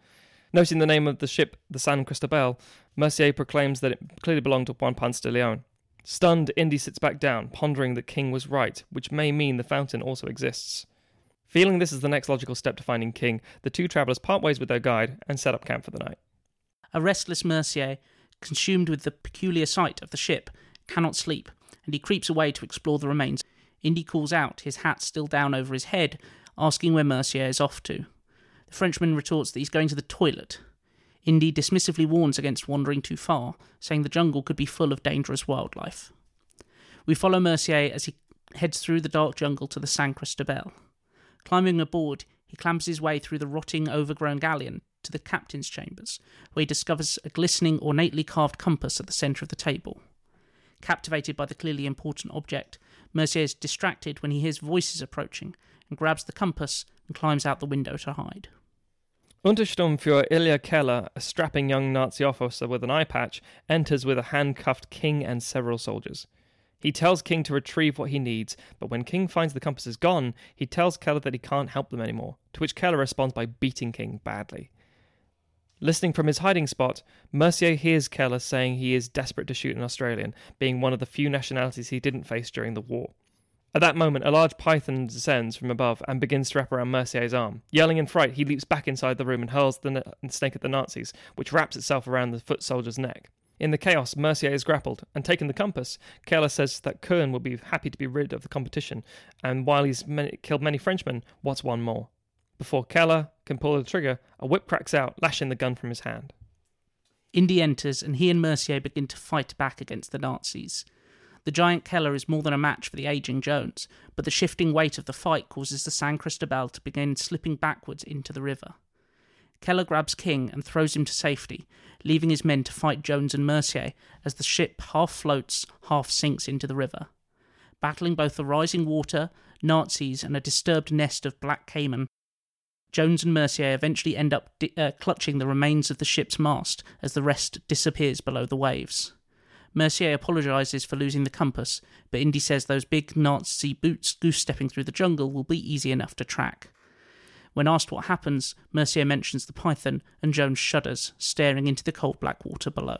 D: Noting the name of the ship, the San Cristobal, Mercier proclaims that it clearly belonged to Juan Ponce de Leon. Stunned, Indy sits back down, pondering that King was right, which may mean the fountain also exists. Feeling this is the next logical step to finding King, the two travellers part ways with their guide and set up camp for the night.
E: A restless Mercier, consumed with the peculiar sight of the ship, cannot sleep, and he creeps away to explore the remains. Indy calls out, his hat still down over his head, asking where Mercier is off to. The Frenchman retorts that he's going to the toilet. Indy dismissively warns against wandering too far, saying the jungle could be full of dangerous wildlife. We follow Mercier as he heads through the dark jungle to the San Cristobal. Climbing aboard, he clambers his way through the rotting, overgrown galleon to the captain's chambers, where he discovers a glistening, ornately carved compass at the centre of the table. Captivated by the clearly important object, Mercier is distracted when he hears voices approaching and grabs the compass and climbs out the window to hide.
D: Untersturmführer Ilya Keller, a strapping young Nazi officer with an eye patch, enters with a handcuffed King and several soldiers. He tells King to retrieve what he needs, but when King finds the compass is gone, he tells Keller that he can't help them anymore, to which Keller responds by beating King badly. Listening from his hiding spot, Mercier hears Keller saying he is desperate to shoot an Australian, being one of the few nationalities he didn't face during the war. At that moment, a large python descends from above and begins to wrap around Mercier's arm. Yelling in fright, he leaps back inside the room and hurls the na- snake at the Nazis, which wraps itself around the foot soldier's neck. In the chaos, Mercier is grappled, and taking the compass, Keller says that Kern will be happy to be rid of the competition, and while he's many, killed many Frenchmen, what's one more? Before Keller can pull the trigger, a whip cracks out, lashing the gun from his hand.
E: Indy enters, and he and Mercier begin to fight back against the Nazis. The giant Keller is more than a match for the aging Jones, but the shifting weight of the fight causes the San Cristobal to begin slipping backwards into the river. Keller grabs King and throws him to safety, leaving his men to fight Jones and Mercier as the ship half floats, half sinks into the river. Battling both the rising water, Nazis, and a disturbed nest of black caiman, Jones and Mercier eventually end up di- uh, clutching the remains of the ship's mast as the rest disappears below the waves. Mercier apologizes for losing the compass, but Indy says those big Nazi boots goose stepping through the jungle will be easy enough to track. When asked what happens, Mercier mentions the python, and Jones shudders, staring into the cold black water below.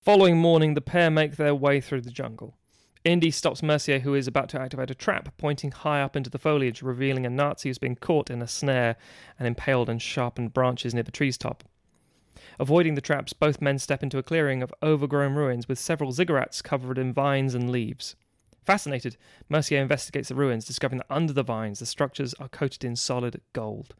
D: Following morning, the pair make their way through the jungle. Indy stops Mercier, who is about to activate a trap, pointing high up into the foliage, revealing a Nazi who's been caught in a snare and impaled on sharpened branches near the tree's top. Avoiding the traps, both men step into a clearing of overgrown ruins with several ziggurats covered in vines and leaves. Fascinated, Mercier investigates the ruins, discovering that under the vines the structures are coated in solid gold.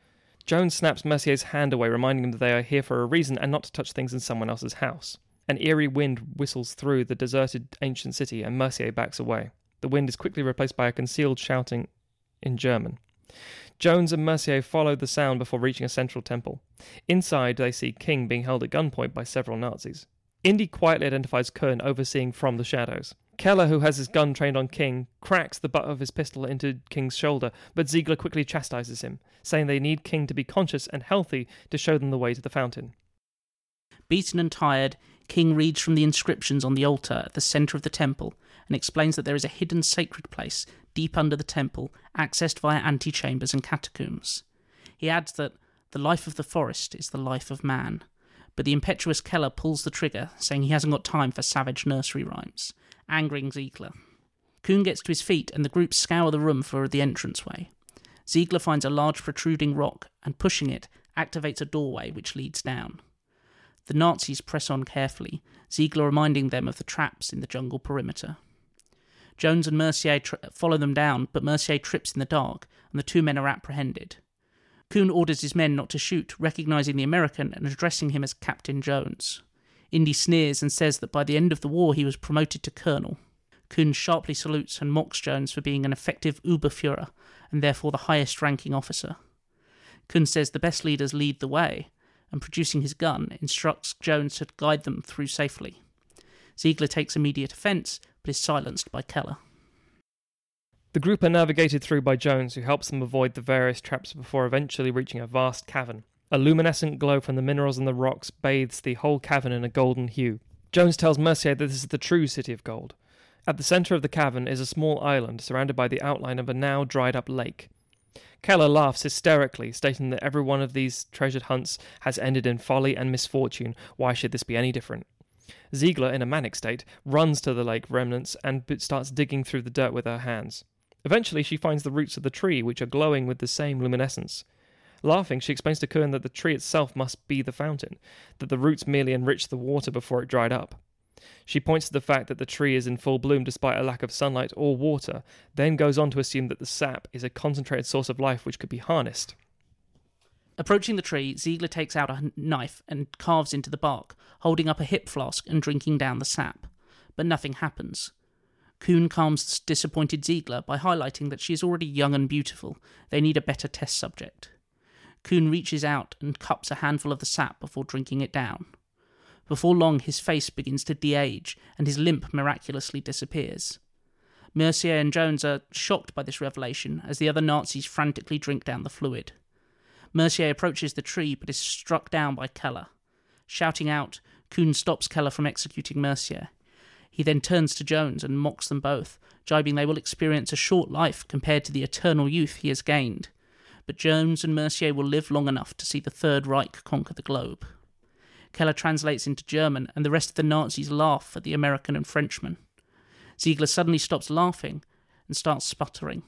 D: Jones snaps Mercier's hand away, reminding him that they are here for a reason and not to touch things in someone else's house. An eerie wind whistles through the deserted ancient city, and Mercier backs away. The wind is quickly replaced by a concealed shouting in German. Jones and Mercier follow the sound before reaching a central temple. Inside, they see King being held at gunpoint by several Nazis. Indy quietly identifies Kern overseeing from the shadows. Keller, who has his gun trained on King, cracks the butt of his pistol into King's shoulder, but Ziegler quickly chastises him, saying they need King to be conscious and healthy to show them the way to the fountain.
E: Beaten and tired, King reads from the inscriptions on the altar at the centre of the temple and explains that there is a hidden sacred place deep under the temple, accessed via antechambers and catacombs. He adds that the life of the forest is the life of man, but the impetuous Keller pulls the trigger, saying he hasn't got time for savage nursery rhymes, angering Ziegler. Kuhn gets to his feet and the group scour the room for the entranceway. Ziegler finds a large protruding rock and, pushing it, activates a doorway which leads down. The Nazis press on carefully, Ziegler reminding them of the traps in the jungle perimeter. Jones and Mercier follow them down, but Mercier trips in the dark, and the two men are apprehended. Kuhn orders his men not to shoot, recognizing the American and addressing him as Captain Jones. Indy sneers and says that by the end of the war he was promoted to colonel. Kuhn sharply salutes and mocks Jones for being an effective Oberfuhrer and therefore the highest ranking officer. Kuhn says the best leaders lead the way, and producing his gun, instructs Jones to guide them through safely. Ziegler takes immediate offence, but is silenced by Keller.
D: The group are navigated through by Jones, who helps them avoid the various traps before eventually reaching a vast cavern. A luminescent glow from the minerals and the rocks bathes the whole cavern in a golden hue. Jones tells Mercier that this is the true city of gold. At the centre of the cavern is a small island surrounded by the outline of a now dried up lake. Keller laughs hysterically, stating that every one of these treasured hunts has ended in folly and misfortune. Why should this be any different? Ziegler, in a manic state, runs to the lake remnants and starts digging through the dirt with her hands. Eventually, she finds the roots of the tree, which are glowing with the same luminescence. Laughing, she explains to Kern that the tree itself must be the fountain, that the roots merely enriched the water before it dried up. She points to the fact that the tree is in full bloom despite a lack of sunlight or water, then goes on to assume that the sap is a concentrated source of life which could be harnessed.
E: Approaching the tree, Ziegler takes out a knife and carves into the bark, holding up a hip flask and drinking down the sap. But nothing happens. Kuhn calms disappointed Ziegler by highlighting that she is already young and beautiful. They need a better test subject. Kuhn reaches out and cups a handful of the sap before drinking it down. Before long, his face begins to de age, and his limp miraculously disappears. Mercier and Jones are shocked by this revelation as the other Nazis frantically drink down the fluid. Mercier approaches the tree but is struck down by Keller. Shouting out, Kuhn stops Keller from executing Mercier. He then turns to Jones and mocks them both, jibing they will experience a short life compared to the eternal youth he has gained. But Jones and Mercier will live long enough to see the Third Reich conquer the globe. Keller translates into German, and the rest of the Nazis laugh at the American and Frenchman. Ziegler suddenly stops laughing and starts sputtering.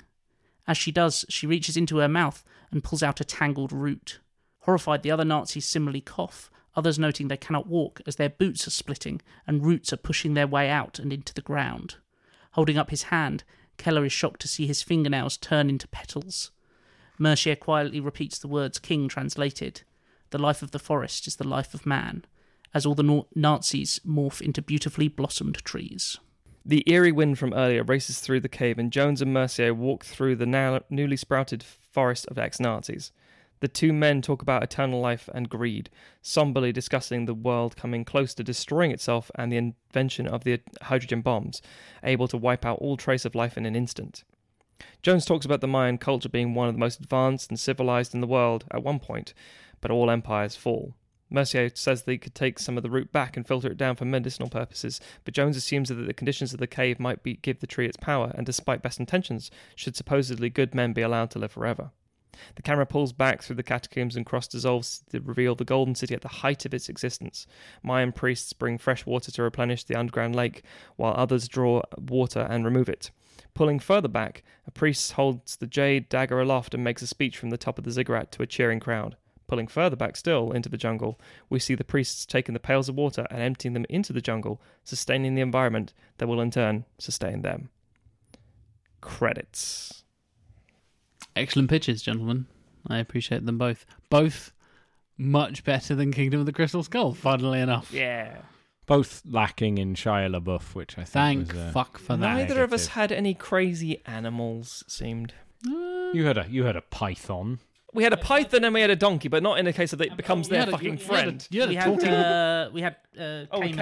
E: As she does, she reaches into her mouth and pulls out a tangled root. Horrified, the other Nazis similarly cough, others noting they cannot walk as their boots are splitting and roots are pushing their way out and into the ground. Holding up his hand, Keller is shocked to see his fingernails turn into petals. Mercier quietly repeats the words King translated The life of the forest is the life of man, as all the Nazis morph into beautifully blossomed trees.
D: The eerie wind from earlier races through the cave, and Jones and Mercier walk through the now newly sprouted forest of ex Nazis. The two men talk about eternal life and greed, somberly discussing the world coming close to destroying itself and the invention of the hydrogen bombs, able to wipe out all trace of life in an instant. Jones talks about the Mayan culture being one of the most advanced and civilized in the world at one point, but all empires fall. Mercier says they could take some of the root back and filter it down for medicinal purposes, but Jones assumes that the conditions of the cave might be, give the tree its power, and despite best intentions, should supposedly good men be allowed to live forever. The camera pulls back through the catacombs and cross dissolves to reveal the Golden City at the height of its existence. Mayan priests bring fresh water to replenish the underground lake, while others draw water and remove it. Pulling further back, a priest holds the jade dagger aloft and makes a speech from the top of the ziggurat to a cheering crowd. Pulling further back still into the jungle, we see the priests taking the pails of water and emptying them into the jungle, sustaining the environment that will in turn sustain them. Credits.
A: Excellent pitches, gentlemen. I appreciate them both. Both much better than Kingdom of the Crystal Skull, funnily enough.
D: Yeah.
C: Both lacking in Shia LaBeouf, which I think
A: Thank
C: was, uh,
A: fuck for that.
D: Neither of us had any crazy animals, it seemed.
C: You had a you had a python.
D: We had a python and we had a donkey, but not in a case of it becomes their
A: a-
D: fucking
A: you had a-
D: friend.
A: You had a,
E: we had
A: talking,
E: uh, we had uh,
D: Oh,
E: Cayman,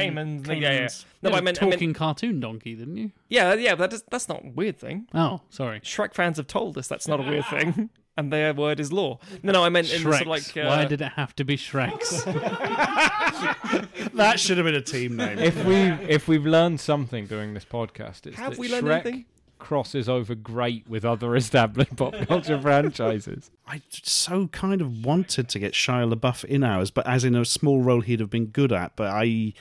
D: Cayman, yeah, yeah.
E: Caymans.
D: No,
A: you had
D: I
A: a
D: meant, I meant
A: talking cartoon donkey, didn't you?
D: yeah, yeah. That is, that's not a weird thing.
A: Oh, sorry.
D: Shrek fans have told us that's not a weird thing, and their word is law. No, no, I meant in sort
A: Shreks.
D: of like uh,
A: Why did it have to be Shreks?
F: That should have been a team name.
C: If we if we've learned something during this podcast, it's
D: Have
C: that
D: we learned
C: Shrek
D: anything?
C: Crosses over great with other established pop culture franchises.
F: I so kind of wanted to get Shia LaBeouf in ours, but as in a small role he'd have been good at. But I,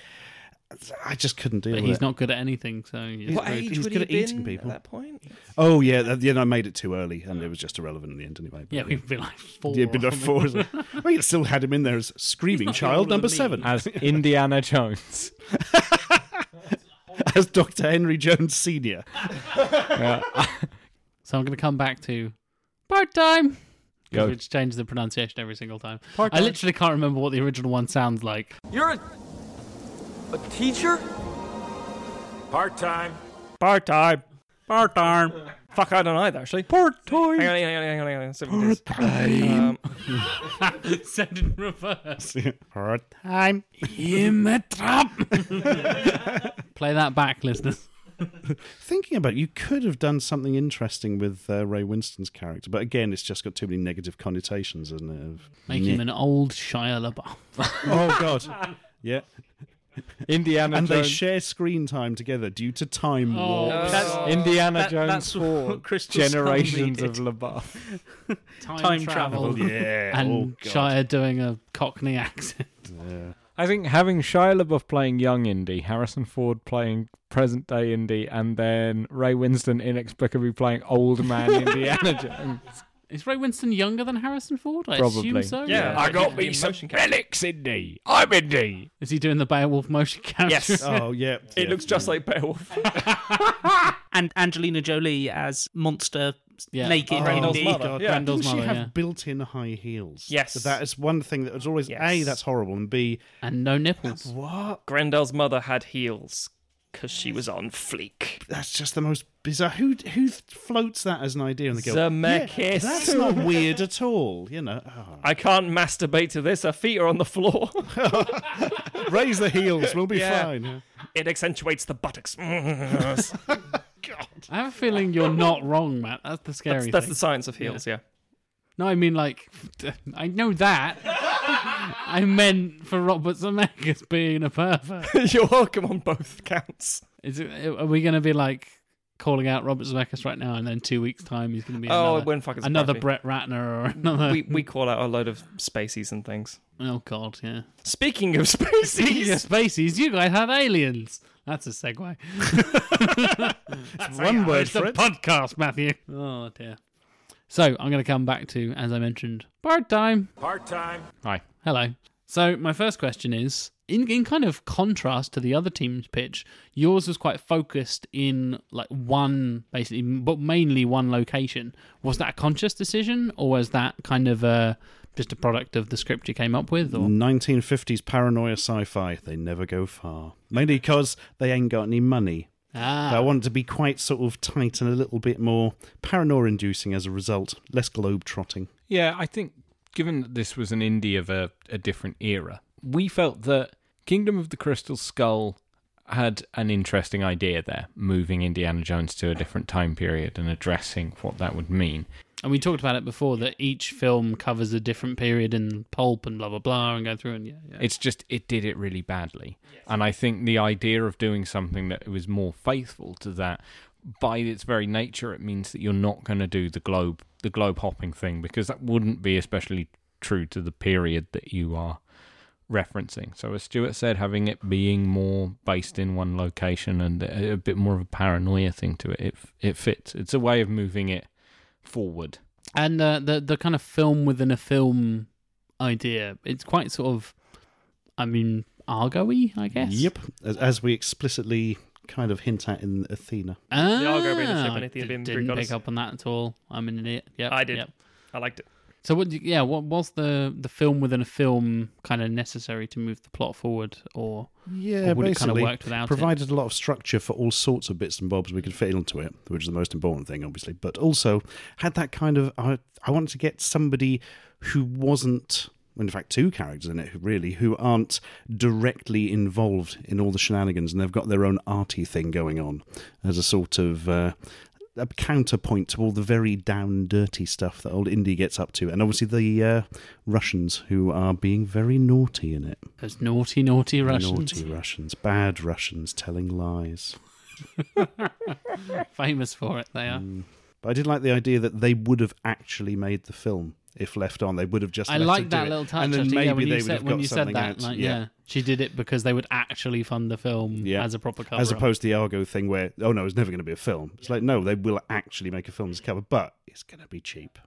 F: I just couldn't deal
A: but
F: with
A: he's
F: it.
A: not good at anything, so you
D: what
F: very-
D: age
F: he's
D: would
F: good
D: he
F: at
D: have
F: eating
D: been
F: people.
D: at that point?
F: Oh yeah, that, yeah. I made it too early, and it was just irrelevant in the end anyway. But,
A: yeah, we'd be like four.
F: yeah, been
A: or
F: like four.
A: something.
F: well, you still had him in there as screaming child number seven,
C: As Indiana Jones.
F: as Doctor Henry Jones Senior.
C: Yeah.
A: So I'm going to come back to part time.
C: Go.
A: Which changes the pronunciation every single time. I
C: Part-time.
A: literally can't remember what the original one sounds like.
B: You're a, a teacher? Part time.
D: Part time.
E: Part time.
D: Fuck, I don't either actually.
C: Part time.
D: Hang on, hang on, hang on, hang on. See what it is. Um,
A: Said in reverse.
F: Part time.
A: in the trap. Play that back, listeners.
F: Thinking about it, you could have done something interesting with uh, Ray Winstone's character, but again, it's just got too many negative connotations, isn't it? Of-
A: Make
F: Yeah.
A: him an old Shia LaBeouf.
F: Oh God. Yeah,
C: Indiana
F: and they share screen time together due to time
A: Oh,
F: warps.
D: that's-
C: Indiana
E: That-
C: Jones
E: that's what
C: 4. Generations of LaBeouf.
A: Time,
E: travel.
F: yeah,
A: And
F: oh
A: Shia doing a Cockney accent.
F: Yeah.
C: I think having Shia LaBeouf playing young Indy, Harrison Ford playing present day Indy, and then Ray Winstone inexplicably playing old man Indiana Jones.
A: Is Ray Winstone younger than Harrison Ford? I
C: Probably.
A: assume so.
D: Yeah.
C: I got me some
D: motion capture.
C: relics, Indy. I'm Indy.
A: Is he doing the Beowulf motion capture?
D: Yes.
F: Oh yeah.
D: it
F: yeah.
D: looks just like Beowulf.
E: And Angelina Jolie as monster
A: Yeah.
E: naked oh,
D: Grendel's
E: Indy.
D: mother.
F: God,
D: Yeah.
A: Grendel's
F: Didn't she
A: mother,
F: have
A: yeah.
F: built-in high heels?
D: Yes.
F: that is one thing that was always a that's horrible, and b
A: And no nipples.
F: what?
D: Grendel's mother had heels because she was on fleek.
F: That's just the most bizarre. Who who floats that as an idea? And they go,
D: Zemeckis.
F: yeah, that's not weird at all. You know, oh.
D: I can't masturbate to this. Her feet are on the floor.
F: raise the heels, we'll be
D: Yeah.
F: fine. Yeah.
D: it accentuates the buttocks. God.
A: I have a feeling you're not wrong, Matt. That's the scary
D: that's, that's the science of heels, yeah.
A: No, I mean like, I know that. I meant for Robert Zemeckis being a pervert.
D: You're welcome on both counts.
A: Is it? Are we going to be like calling out Robert Zemeckis right now, and then two weeks time he's going to be
D: Oh,
A: another,
D: it wouldn't fucking
A: another
D: me.
A: Brett Ratner or another?
D: We, we call out a load of spaceys and things.
A: oh God, yeah.
D: Speaking of
A: Speaking of
D: spaceys,
A: spaceys, you guys have aliens. That's a segue.
F: It's one word
A: it's
F: for
A: a
F: it.
A: podcast, Matthew. Oh dear. So I'm going to come back to, as I mentioned, part time.
B: Part time.
C: Hi.
A: Hello. So my first question is in in kind of contrast to the other team's pitch, yours was quite focused in like one basically but mainly one location. Was that a conscious decision or was that kind of uh just a product of the script you came up with or
F: 1950s paranoia sci-fi. They never go far, mainly because they ain't got any money.
A: Ah,
F: I want it to be quite sort of tight and a little bit more paranoia-inducing as a result, less globe-trotting.
C: Yeah, I think given that this was an indie of a, a different era, we felt that Kingdom of the Crystal Skull had an interesting idea there, moving Indiana Jones to a different time period and addressing what that would mean.
A: And we talked about it before that each film covers a different period in pulp and blah blah blah and go through and yeah, yeah.
C: It's just it did it really badly, and I think the idea of doing something that was more faithful to that, by its very nature, it means that you're not going to do the globe the globe hopping thing because that wouldn't be especially true to the period that you are referencing. So as Stuart said, having it being more based in one location and a, a bit more of a paranoia thing to it, it it fits. It's a way of moving it forward.
A: and uh, the the kind of film within a film idea. It's quite sort of, I mean, Argo-y, I guess.
F: Yep, as, as we explicitly kind of hint at in Athena.
A: Ah,
D: Argo being the ship and Athena
A: d-
D: being the
A: didn't
D: Greek
A: pick up on that at all. I'm an idiot. Yep,
D: I did.
A: yep.
D: I liked it.
A: So what? you- Yeah, what was the the film within a film kind of necessary to move the plot forward, or,
F: Yeah,
A: or would it kind of worked without it?
F: provided a lot of structure for all sorts of bits and bobs we could fit into it, which is the most important thing, obviously. But also had that kind of I, I wanted to get somebody who wasn't, in fact, two characters in it, who really who aren't directly involved in all the shenanigans, and they've got their own arty thing going on as a sort of. Uh, a counterpoint to all the very down dirty stuff that old Indy gets up to, and obviously the uh, Russians who are being very naughty in it.
A: Those naughty, naughty Russians,
F: Naughty Russians, bad Russians telling lies.
A: famous for it. They are.
F: Mm. But I did like the idea that they would have actually made the film if left on. They would have just.
A: I like that
F: it.
A: little touch.
F: and then
A: actually,
F: maybe
A: yeah, when
F: they
A: you
F: would
A: said
F: have
A: when
F: got
A: you said
F: something
A: that,
F: out.
A: like,
F: yeah.
A: yeah. she did it because they would actually fund the film
F: Yeah.
A: as a proper cover.
F: As opposed to the Argo thing, where oh no, it's never going to be a film. It's like no, they will actually make a film as a cover, but it's going to be cheap,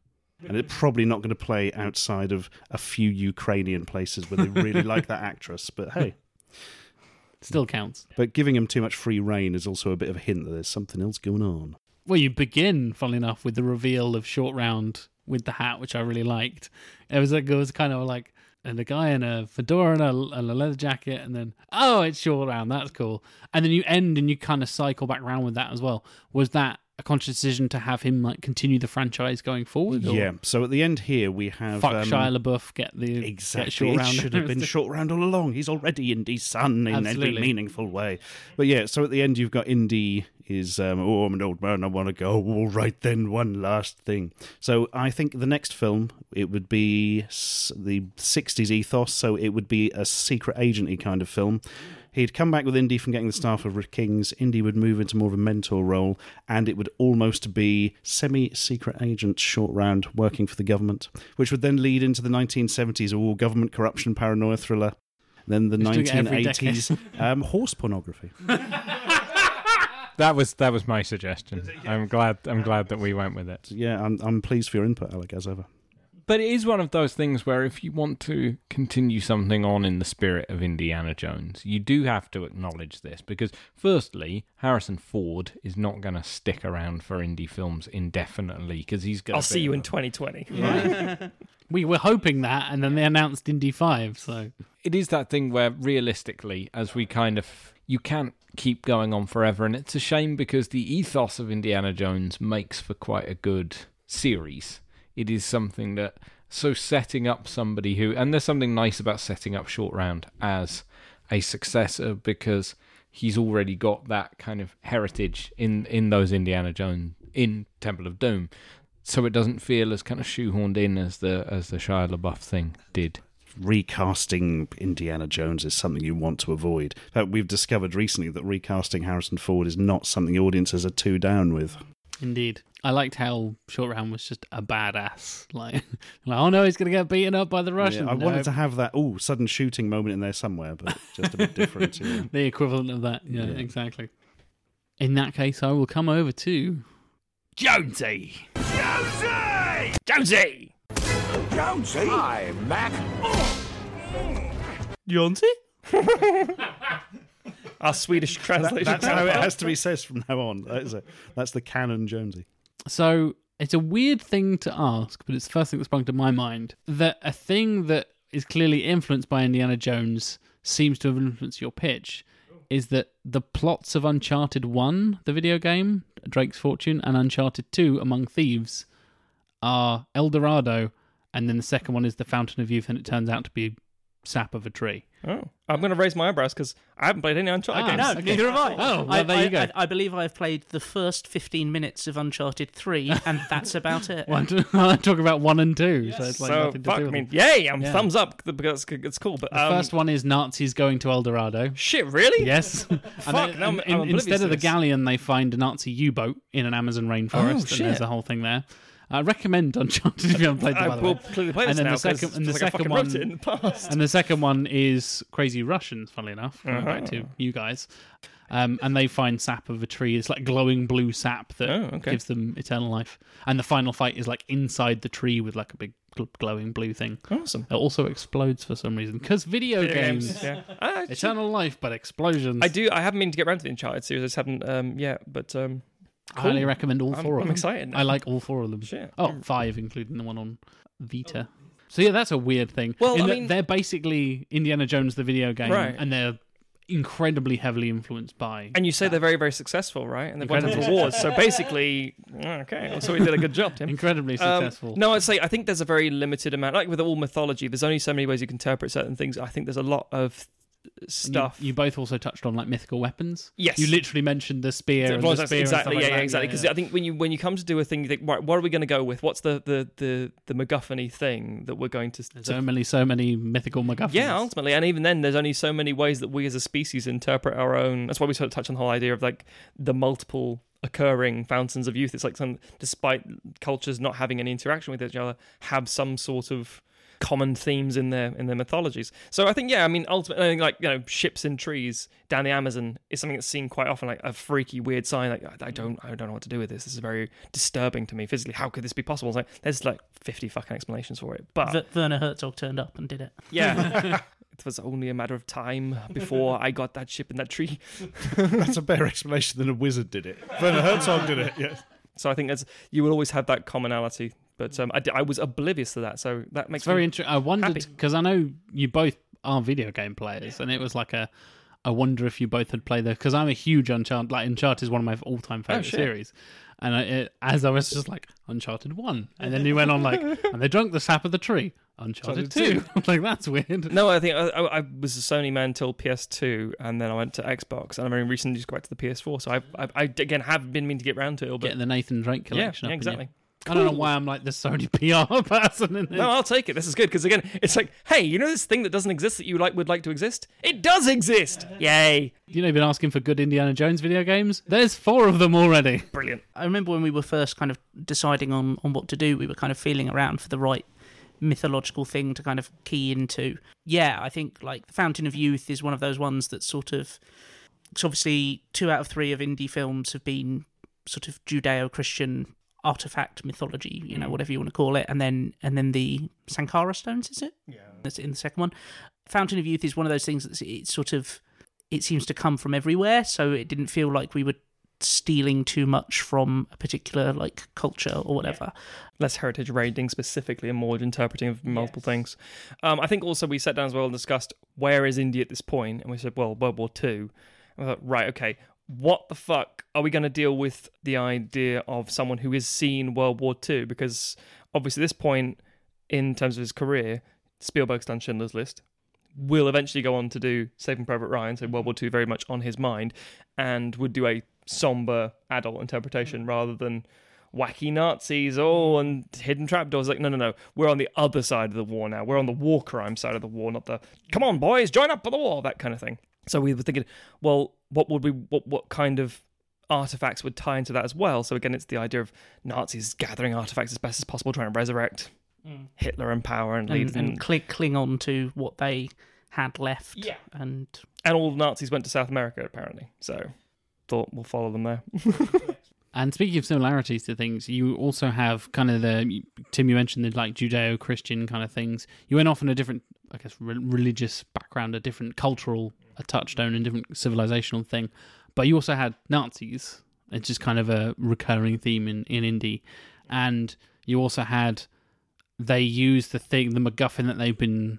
F: and it's probably not going to play outside of a few Ukrainian places where they really like that actress. But hey,
A: still counts.
F: but giving him too much free reign is also a bit of a hint that there's something else going on.
A: Well, you begin, funnily enough, with the reveal of Short Round with the hat, which I really liked. It was like it was kind of like and a guy in a fedora and a, and a leather jacket, and then oh, it's Short Round. That's cool. And then you end and you kind of cycle back around with that as well. Was that a conscious decision to have him like continue the franchise going forward? or
F: Yeah. So at the end here we have
A: Fuck
F: um,
A: Shia LaBeouf, get the
F: Exactly.
A: Get short
F: it
A: round.
F: should have been short round all along. He's already Indy's son in every meaningful way. But yeah, so at the end you've got Indy is um, oh I'm an old man I want to go. All right then, one last thing. So I think the next film it would be the '60s ethos. So it would be a secret agenty kind of film. He'd come back with Indy from getting the staff of Rick Kings. Indy would move into more of a mentor role, and it would almost be semi-secret agent short round working for the government, which would then lead into the 1970s all government corruption paranoia thriller. Then the
A: Just doing it every
F: 1980s um, horse pornography.
C: That was that was my suggestion. I'm glad I'm glad that we went with it.
F: Yeah, I'm I'm pleased for your input, Alec, as ever.
C: But it is one of those things where if you want to continue something on in the spirit of Indiana Jones, you do have to acknowledge this because, firstly, Harrison Ford is not going to stick around for indie films indefinitely because he's going. To.
D: I'll see you in 2020. Right?
A: We were hoping that, and then they announced Indy Five. So
C: It is that thing where, realistically, as we kind of, you can't keep going on forever, and it's a shame because the ethos of Indiana Jones makes for quite a good series. It is something that so setting up somebody who, and there's something nice about setting up Short Round as a successor because he's already got that kind of heritage in in those Indiana Jones in Temple of Doom, so it doesn't feel as kind of shoehorned in as the as the Shia LaBeouf thing did.
F: Recasting Indiana Jones is something you want to avoid. In fact, we've discovered recently that recasting Harrison Ford is not something audiences are too down with.
A: indeed, I liked how Short Round was just a badass. Like, like oh no, he's gonna get beaten up by the Russians.
F: Yeah, I
A: No.
F: wanted to have that oh sudden shooting moment in there somewhere, but just a bit different. Yeah.
A: the equivalent of that. Yeah,
F: Yeah.
A: exactly. In that case, I will come over to Jonesy.
B: Jonesy!
D: Jonesy!
B: Jonesy! Hi, Mac.
A: Jonesy?
D: Our Swedish translation.
F: That's how it has to be said from now on. That is it. That's the canon Jonesy.
A: So it's a weird thing to ask, but it's the first thing that sprung to my mind. That a thing that is clearly influenced by Indiana Jones seems to have influenced your pitch is that the plots of Uncharted 1, the video game, Drake's Fortune, and Uncharted 2, Among Thieves, are El Dorado, and then the second one is the Fountain of Youth, and it turns out to be sap of a tree.
D: Oh, I'm going to raise my eyebrows because I haven't played any Uncharted
A: Ah,
D: games.
E: No,
A: Okay.
E: neither have I.
A: Oh, well,
E: I,
A: there you
E: I-
A: go.
E: I, I believe I've played the first 15 minutes of Uncharted 3, and that's about it.
A: Well, I talk about one and two, so it's like
D: so
A: nothing to
D: fuck.
A: do
D: I mean,
A: them.
D: yay! I'm
A: Yeah.
D: thumbs up because it's, it's cool. But
A: The
D: um,
A: first one is Nazis going to El Dorado.
D: shit, really?
A: Yes. and
D: Fuck,
A: then-
D: now I'm-
A: and
D: I'm
A: in- instead of the galleon, they find a Nazi U-boat in an Amazon rainforest,
D: Oh,
A: and
D: shit.
A: there's a whole thing there. I recommend Uncharted if you haven't played them.
D: I will clearly play this
A: And then
D: now
A: the second- and the
D: like
A: second one-
D: in the past.
A: And the second one is Crazy Russians, funnily enough, going back to
D: Uh-huh.
A: you guys. Um, and they find sap of a tree. It's like glowing blue sap that
D: Oh, okay.
A: gives them eternal life. And the final fight is like inside the tree with like a big gl- glowing blue thing.
D: Awesome.
A: It also explodes for some reason because video,
D: Video
A: games,
D: Yeah. Ah,
A: eternal life, but explosions.
D: I do. I haven't meant to get around to the Uncharted series. I just haven't um, yet. But um,
A: I highly recommend all
D: I'm-
A: 4 of
D: I'm
A: them.
D: excited now.
A: I like all four of them.
D: Shit.
A: Oh, five, including the one on Vita. So yeah, that's a weird thing.
D: Well, I
A: that
D: mean-
A: they're basically Indiana Jones the video game,
D: Right.
A: and they're incredibly heavily influenced by.
D: and you say they're very, very successful, right? And they've won tons of awards. So basically, okay. So we did a good job, Tim.
A: incredibly
D: Um,
A: successful.
D: no, I'd say I think there's a very limited amount. Like with all mythology, there's only so many ways you can interpret certain things. I think there's a lot of
A: And you-
D: stuff.
A: You, both also touched on like mythical weapons.
D: Yes.
A: You literally mentioned the spear. and
D: Well,
A: the
D: that's
A: spear and
D: exactly,
A: stuff
D: yeah,
A: like
D: yeah,
A: that.
D: exactly. Because
A: yeah.
D: I think when you when you come to do a thing, you think, right, what are we going to go with? What's the the the the MacGuffin thing that we're going to?
A: There's
D: to
A: only so many mythical MacGuffins.
D: yeah, ultimately, and even then, there's only so many ways that we as a species interpret our own. That's why we sort of touch on the whole idea of like the multiple occurring fountains of youth. It's like some, despite cultures not having any interaction with each other, have some sort of common themes in their in their mythologies. So I think, yeah, I mean, ultimately, I think, like you know, ships in trees down the Amazon is something that's seen quite often, like a freaky, weird sign. Like I I don't, I don't know what to do with this. This is very disturbing to me physically. How could this be possible? It's like there's like 50 fucking explanations for it, but
E: V- Werner Herzog turned up and did it.
D: yeah. It was only a matter of time before I got that ship in that tree.
F: That's a better explanation than a wizard did it. Werner Herzog did it. Yes.
D: So I think that's you will always have that commonality. But um, I, I was oblivious to that, so that makes
A: It's very interesting. I wondered because I know you both are video game players, and it was like a. I wonder if you both had played the because I'm a huge Uncharted. Like Uncharted is one of my all-time favorite
D: Oh,
A: series, and I, it, as I was just like Uncharted one, and then you went on like, and they drank the sap of the tree. Uncharted
F: Uncharted
A: two. like that's weird.
D: No, I think I, I, I was a Sony man till PS2, and then I went to Xbox, and I'm very recently just got back to the PS4. So I, I, I again have been meaning to get round to it, but
A: Getting the Nathan Drake collection.
D: yeah,
A: up in you.
D: exactly.
A: I don't know why I'm like the Sony PR person in this.
D: No, I'll take it. This is good because again, it's like, hey, you know this thing that doesn't exist that you like would like to exist? It does exist. Yay!
A: You know, you've been asking for good Indiana Jones video games. There's four of them already.
D: Brilliant.
E: I remember when we were first kind of deciding on, on what to do, we were kind of feeling around for the right mythological thing to kind of key into. Yeah, I think like the Fountain of Youth is one of those ones that sort of. It's obviously two out of three of indie films have been sort of Judeo-Christian artifact mythology, you know, whatever you want to call it, and then and then the Sankara stones, is it? Yeah, that's in the second one. Fountain of Youth is one of those things that's it's sort of it seems to come from everywhere, so it didn't feel like we were stealing too much from a particular like culture or whatever.
D: less heritage raiding specifically and more interpreting of multiple things. Um, I think also we sat down as well and discussed where is Indy at this point, and we said, well, World War Two. And I thought, right, okay, what the fuck are we going to deal with the idea of someone who has seen World War Two? Because obviously, this point in terms of his career, Spielberg's done Schindler's List. Will eventually go on to do Saving Private Ryan, so World War Two very much on his mind, and would do a somber adult interpretation rather than wacky Nazis, oh, and hidden trapdoors. Like, no, no, no. We're on the other side of the war now. We're on the war crime side of the war, not the come on, boys, join up for the war, that kind of thing. So we were thinking, well, what would we, what, what kind of artifacts would tie into that as well? So again, it's the idea of Nazis gathering artifacts as best as possible, trying to resurrect mm. Hitler in power and lead
E: And, and cling, cling on to what they had left.
D: Yeah.
E: And
D: and all the Nazis went to South America apparently. So thought we'll follow them there.
A: And speaking of similarities to things, you also have kind of the Tim. You mentioned the like Judeo-Christian kind of things. You went off on a different, I guess, re- religious background, a different cultural a touchstone, and different civilizational thing. But you also had Nazis. It's just kind of a recurring theme in in indie, and you also had they use the thing, the MacGuffin that they've been.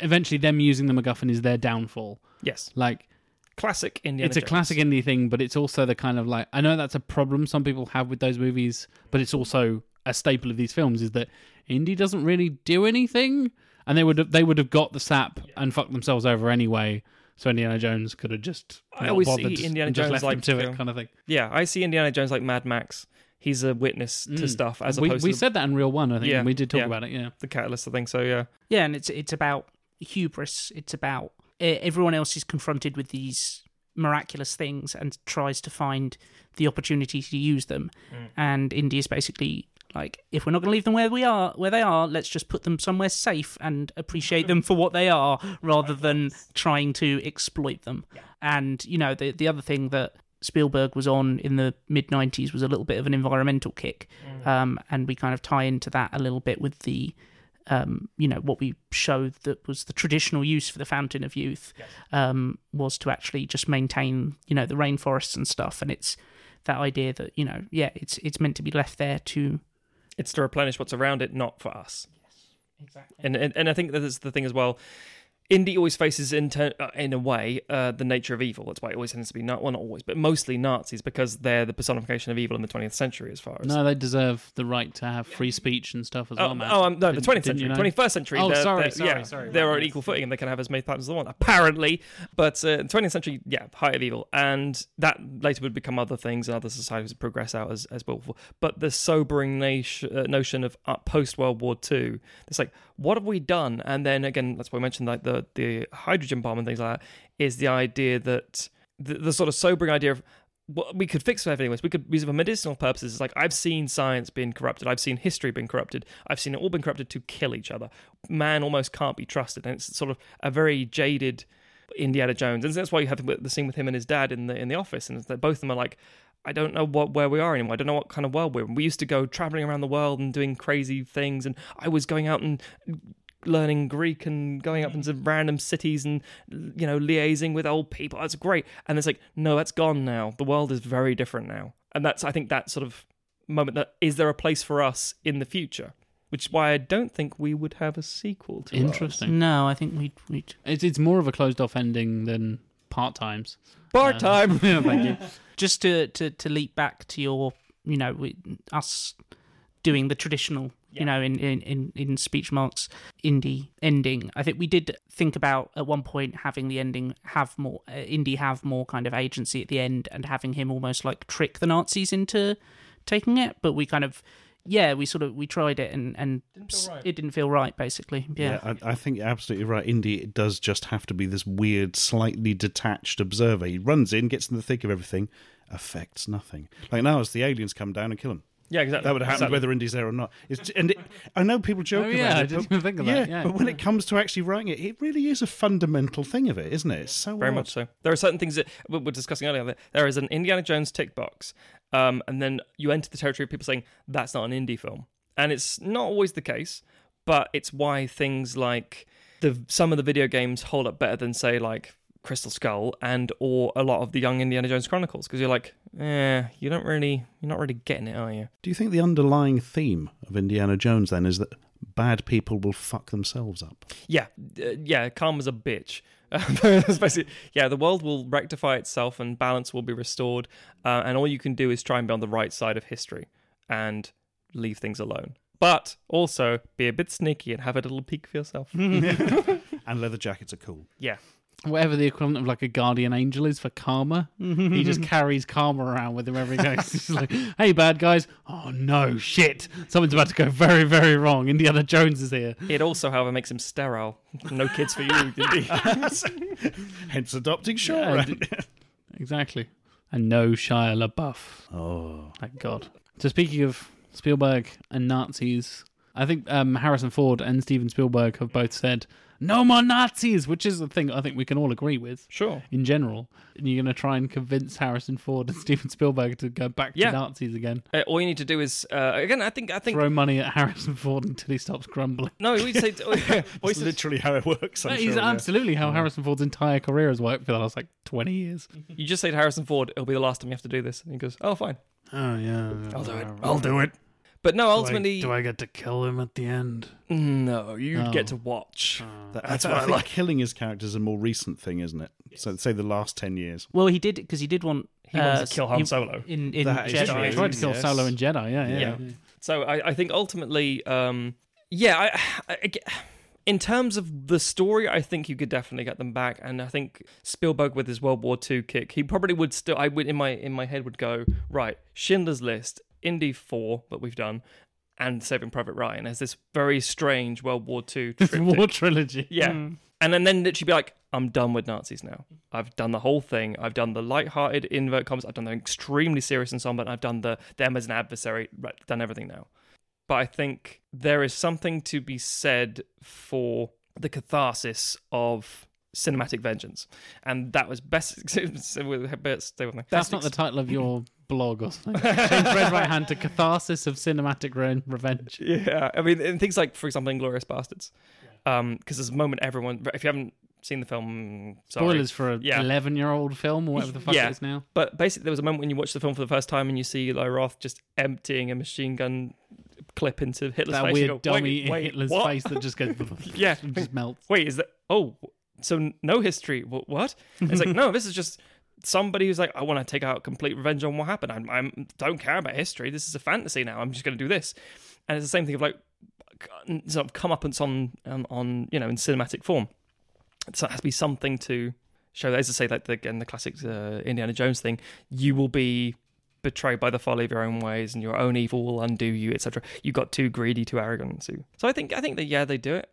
A: Eventually, them using the MacGuffin is their downfall.
D: yes,
A: Like
D: classic Indiana.
A: it's a
D: Jones.
A: classic indie thing, but it's also the kind of like I know that's a problem some people have with those movies, but it's also a staple of these films is that indie doesn't really do anything, and they would have they would have got the sap and fucked themselves over anyway. So Indiana Jones could have just
D: I
A: not
D: always see Indiana Jones
A: left
D: like,
A: to it, kind of thing.
D: Yeah, I see Indiana Jones like Mad Max. He's a witness to
A: Mm.
D: stuff as
A: we
D: opposed
A: we
D: to
A: said that in real one, I think.
D: Yeah,
A: we did talk
D: yeah.
A: about it. Yeah,
D: the catalyst. I think so. Yeah.
E: Yeah, and it's it's about hubris. It's about everyone else is confronted with these miraculous things and tries to find the opportunity to use them. And Indy is basically like, if we're not going to leave them where we are, where they are, let's just put them somewhere safe and appreciate them for what they are, rather than trying to exploit them. And you know, the the other thing that Spielberg was on in the mid '90s was a little bit of an environmental kick, um, and we kind of tie into that a little bit with the um, you know, what we showed that was the traditional use for the Fountain of Youth um, was to actually just maintain, you know, the rainforests and stuff. And it's that idea that, you know, yeah, it's it's meant to be left there to.
D: It's to replenish what's around it, not for us. Yes, Exactly. And and, and I think that is the thing as well. Indy always faces, in, ter- uh, in a way, uh, the nature of evil. That's why it always tends to be not well, not always, but mostly Nazis because they're the personification of evil in the 20th century, as far as
A: no, they deserve the right to have free speech and stuff as
D: Oh,
A: well, man.
D: oh um, no, the
A: Didn't-
D: 20th
A: didn't
D: century,
A: you know?
D: 21st century.
A: Oh,
D: they're,
A: sorry,
D: they're-
A: sorry,
D: yeah,
A: sorry.
D: They're on
A: Yes.
D: equal footing and they can have as many patterns as they want, apparently. But uh, 20th century, yeah, height of evil, and that later would become other things and other societies would progress out as as well. But the sobering nation, uh, notion of uh, post World War II, it's like, what have we done? And then again, that's why I mentioned like the the hydrogen bomb and things like that. Is the idea that the, the sort of sobering idea of well, we could fix everything with. We could use it for medicinal purposes. It's like I've seen science being corrupted. I've seen history being corrupted. I've seen it all been corrupted to kill each other. Man almost can't be trusted, and it's sort of a very jaded Indiana Jones, and that's why you have the scene with him and his dad in the in the office, and both of them are like. I don't know what where we are anymore. I don't know what kind of world we're in. We used to go traveling around the world and doing crazy things, and I was going out and learning Greek and going up hmm. into random cities and you know liaising with old people. That's great. And it's like, no, that's gone now. The world is very different now. And that's I think that sort of moment that is there a place for us in the future? Which is why I don't think we would have a sequel to ours.
A: Interesting.
E: No, I think we'd. we'd
A: It's it's more of a closed off ending than part times.
D: Part um, time.
A: yeah, thank you.
E: just to, to, to leap back to your, you know, we, us doing the traditional, you know, in, in, in, in speech marks indie ending. I think we did think about at one point having the ending have more, uh, indie have more kind of agency at the end and having him almost like trick the Nazis into taking it. But we kind of, yeah, we sort of, we tried it and, and it didn't feel right, basically. Yeah.
F: I, I think you're absolutely right. Indy it does just have to be this weird, slightly detached observer. He runs in, gets in the thick of everything, affects nothing. Like now, as the aliens come down and kill him.
D: Yeah, exactly.
F: That would have happened
D: Exactly.
F: whether Indy's there or not. It's, and it, I know people joke
A: Oh,
F: about
A: yeah,
F: it.
A: I didn't
F: but-
A: even think of that, yeah.
F: but when it comes to actually writing it, it really is a fundamental thing of it, isn't it? It's so
D: Very
F: odd.
D: much so. There are certain things that we were discussing earlier. That there is an Indiana Jones tick box, um, and then you enter the territory of people saying that's not an indie film, and it's not always the case. But it's why things like the some of the video games hold up better than say like Crystal Skull and or a lot of the Young Indiana Jones Chronicles because you're like, eh, you don't really, you're not really getting it, are you?
F: Do you think the underlying theme of Indiana Jones then is that bad people will fuck themselves up?
D: Yeah, uh, yeah. Karma's a bitch. Basically, yeah, the world will rectify itself and balance will be restored, uh, and all you can do is try and be on the right side of history and leave things alone. But also be a bit sneaky and have a little peek for yourself.
F: And leather jackets are cool.
D: yeah,
A: Whatever the equivalent of like a guardian angel is for karma, he just carries karma around with him every day. He's just like, "Hey, bad guys! Oh no, shit! Something's about to go very, very wrong. Indiana Jones is here."
D: it also, however, makes him sterile. No kids for you, Indy.
F: Hence adopting Shaw.
A: Yeah,
F: right?
A: Exactly. And no Shia LaBeouf.
F: oh.
A: Thank God. So speaking of Spielberg and Nazis, I think um, Harrison Ford and Steven Spielberg have both said no more Nazis, which is the thing I think we can all agree with
D: Sure.
A: in general. And you're going to try and convince Harrison Ford and Steven Spielberg to go back
D: Yeah.
A: to Nazis again.
D: Uh, all you need to do is uh, again. I think. I think.
A: Throw money at Harrison Ford until he stops grumbling.
D: No, we say. we
F: It's
D: say
F: literally how it works. I'm
A: That
F: sure,
A: is
F: yeah.
A: absolutely how Harrison Ford's entire career has worked for the last like 20 years.
D: you just say to Harrison Ford, "It'll be the last time you have to do this," and he goes, "Oh, fine."
A: Oh, yeah.
D: I'll do it.
A: I'll do it.
D: But no, ultimately,
A: do I get to kill him at the end?
D: no. You
A: Oh.
D: get to watch.
F: That- That's what I like. Killing his character is a more recent thing, isn't it? So say the last ten years.
E: Well, he did because he did want.
D: He wanted
E: uh,
D: to kill Han
E: he-
D: Solo.
E: in in
F: That is
E: Jedi.
A: He tried to kill
F: Yes.
A: Solo and Jedi, yeah, yeah.
D: Yeah. So I, I think ultimately, um, yeah, I, I, in terms of the story, I think you could definitely get them back, and I think Spielberg with his World War II kick, he probably would still. I would in my in my head would go right. Schindler's List, Indy Four that we've done, and Saving Private Ryan as this very strange World War II
A: war trilogy.
D: Yeah. Hmm. And then, then literally be like, I'm done with Nazis now. I've done the whole thing. I've done the light-hearted invert commas. I've done the extremely serious and somber. And I've done the them as an adversary. Right, done everything now. But I think there is something to be said for the catharsis of cinematic vengeance, and that was best. stay with me.
A: That's
D: Best
A: not the title of your blog or something. Change red right hand to catharsis of cinematic re- revenge.
D: Yeah, I mean, and things like, for example, Inglourious Basterds, because um, there's a moment everyone. If you haven't seen the film, sorry.
A: Spoilers for a
D: Yeah.
A: 11 year old film or whatever the fuck
D: Yeah.
A: it is now.
D: But basically, there was a moment when you watch the film for the first time and you see Eli Roth just emptying a machine gun clip into Hitler's
A: That
D: face.
A: weird
D: go,
A: dummy
D: wait,
A: in
D: wait,
A: Hitler's
D: what?
A: face that just goes
D: Yeah.
A: just melts.
D: Wait, is that? Oh, so no history? Wh- What? It's like no, this is just somebody who's like, I want to take out complete revenge on what happened. I'm, I'm don't care about history. This is a fantasy now. I'm just going to do this, and it's the same thing of like sort of comeuppance on on, on you know in cinematic form. So it has to be something to show. That. As I say, like the, again the classic uh, Indiana Jones thing, you will be betrayed by the folly of your own ways, and your own evil will undo you, etc. You got too greedy, too arrogant. So, so I think I think that yeah, they do it.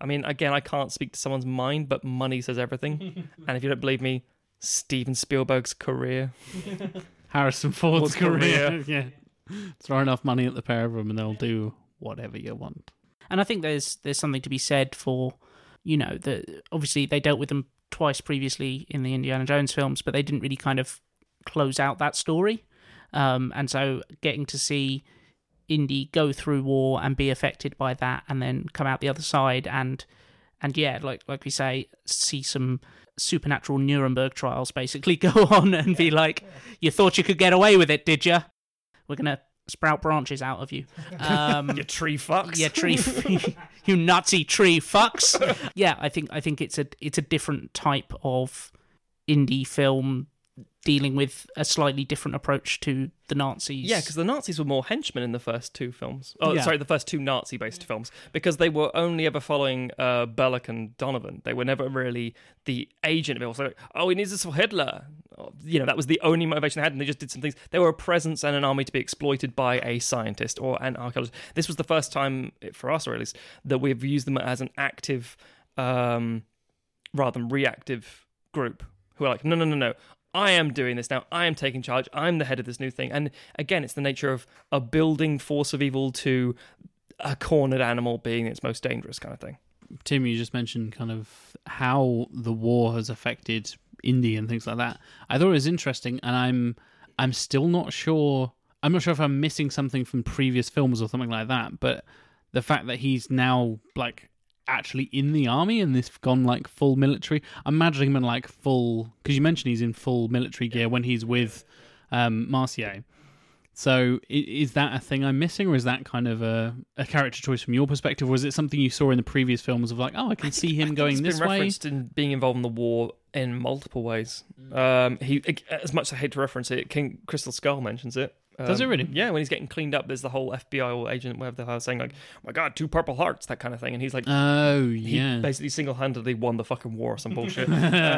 D: I mean, again, I can't speak to someone's mind, but money says everything. and if you don't believe me, Steven Spielberg's career.
A: Harrison Ford's
D: Ford's
A: career. yeah. Throw enough money at the pair of them and they'll do whatever you want.
E: And I think there's there's something to be said for, you know, the obviously they dealt with them twice previously in the Indiana Jones films, but they didn't really kind of close out that story. Um, and so getting to see Indy go through war and be affected by that, and then come out the other side, and and yeah, like like we say, see some supernatural Nuremberg trials basically go on and be like, you thought you could get away with it, did you? We're gonna sprout branches out of you. Um,
D: You tree fucks.
E: yeah, tree, you Nazi tree fucks. yeah, I think I think it's a it's a different type of Indy film dealing with a slightly different approach to the Nazis.
D: Yeah, because the Nazis were more henchmen in the first two films. Oh,
A: Yeah.
D: sorry, the first two Nazi-based films, because they were only ever following uh, Belloc and Donovan. They were never really the agent of it. Also, oh, he needs this for Hitler. Oh, You know, that was the only motivation they had, and they just did some things. They were a presence and an army to be exploited by a scientist or an archaeologist. This was the first time, for us or at least, that we've used them as an active um, rather than reactive group who are like, no, no, no, no. I am doing this now. I am taking charge. I'm the head of this new thing. And again, it's the nature of a building force of evil to a cornered animal being its most dangerous kind of thing.
A: Tim, you just mentioned kind of how the war has affected Indy and things like that. I thought it was interesting, and I'm I'm still not sure. I'm not sure if I'm missing something from previous films or something like that. But the fact that he's now like actually in the army and this gone like full military. I'm imagining him in like full because you mentioned he's in full military gear when he's with um, Mercier. So is that a thing I'm missing, or is that kind of a, a character choice from your perspective, or is it something you saw in the previous films of like, oh, I can see him
D: It's
A: going
D: been
A: this way?
D: referenced in being involved in the war in multiple ways. Um, he, as much as I hate to reference it, King Crystal Skull mentions it. Um,
A: Does it really?
D: Yeah, when he's getting cleaned up, there's the whole FBI or agent, whatever the hell, saying like, "Oh my God, two Purple Hearts," that kind of thing, and he's like,
A: Oh
D: he
A: yeah,
D: basically single-handedly won the fucking war or some bullshit um,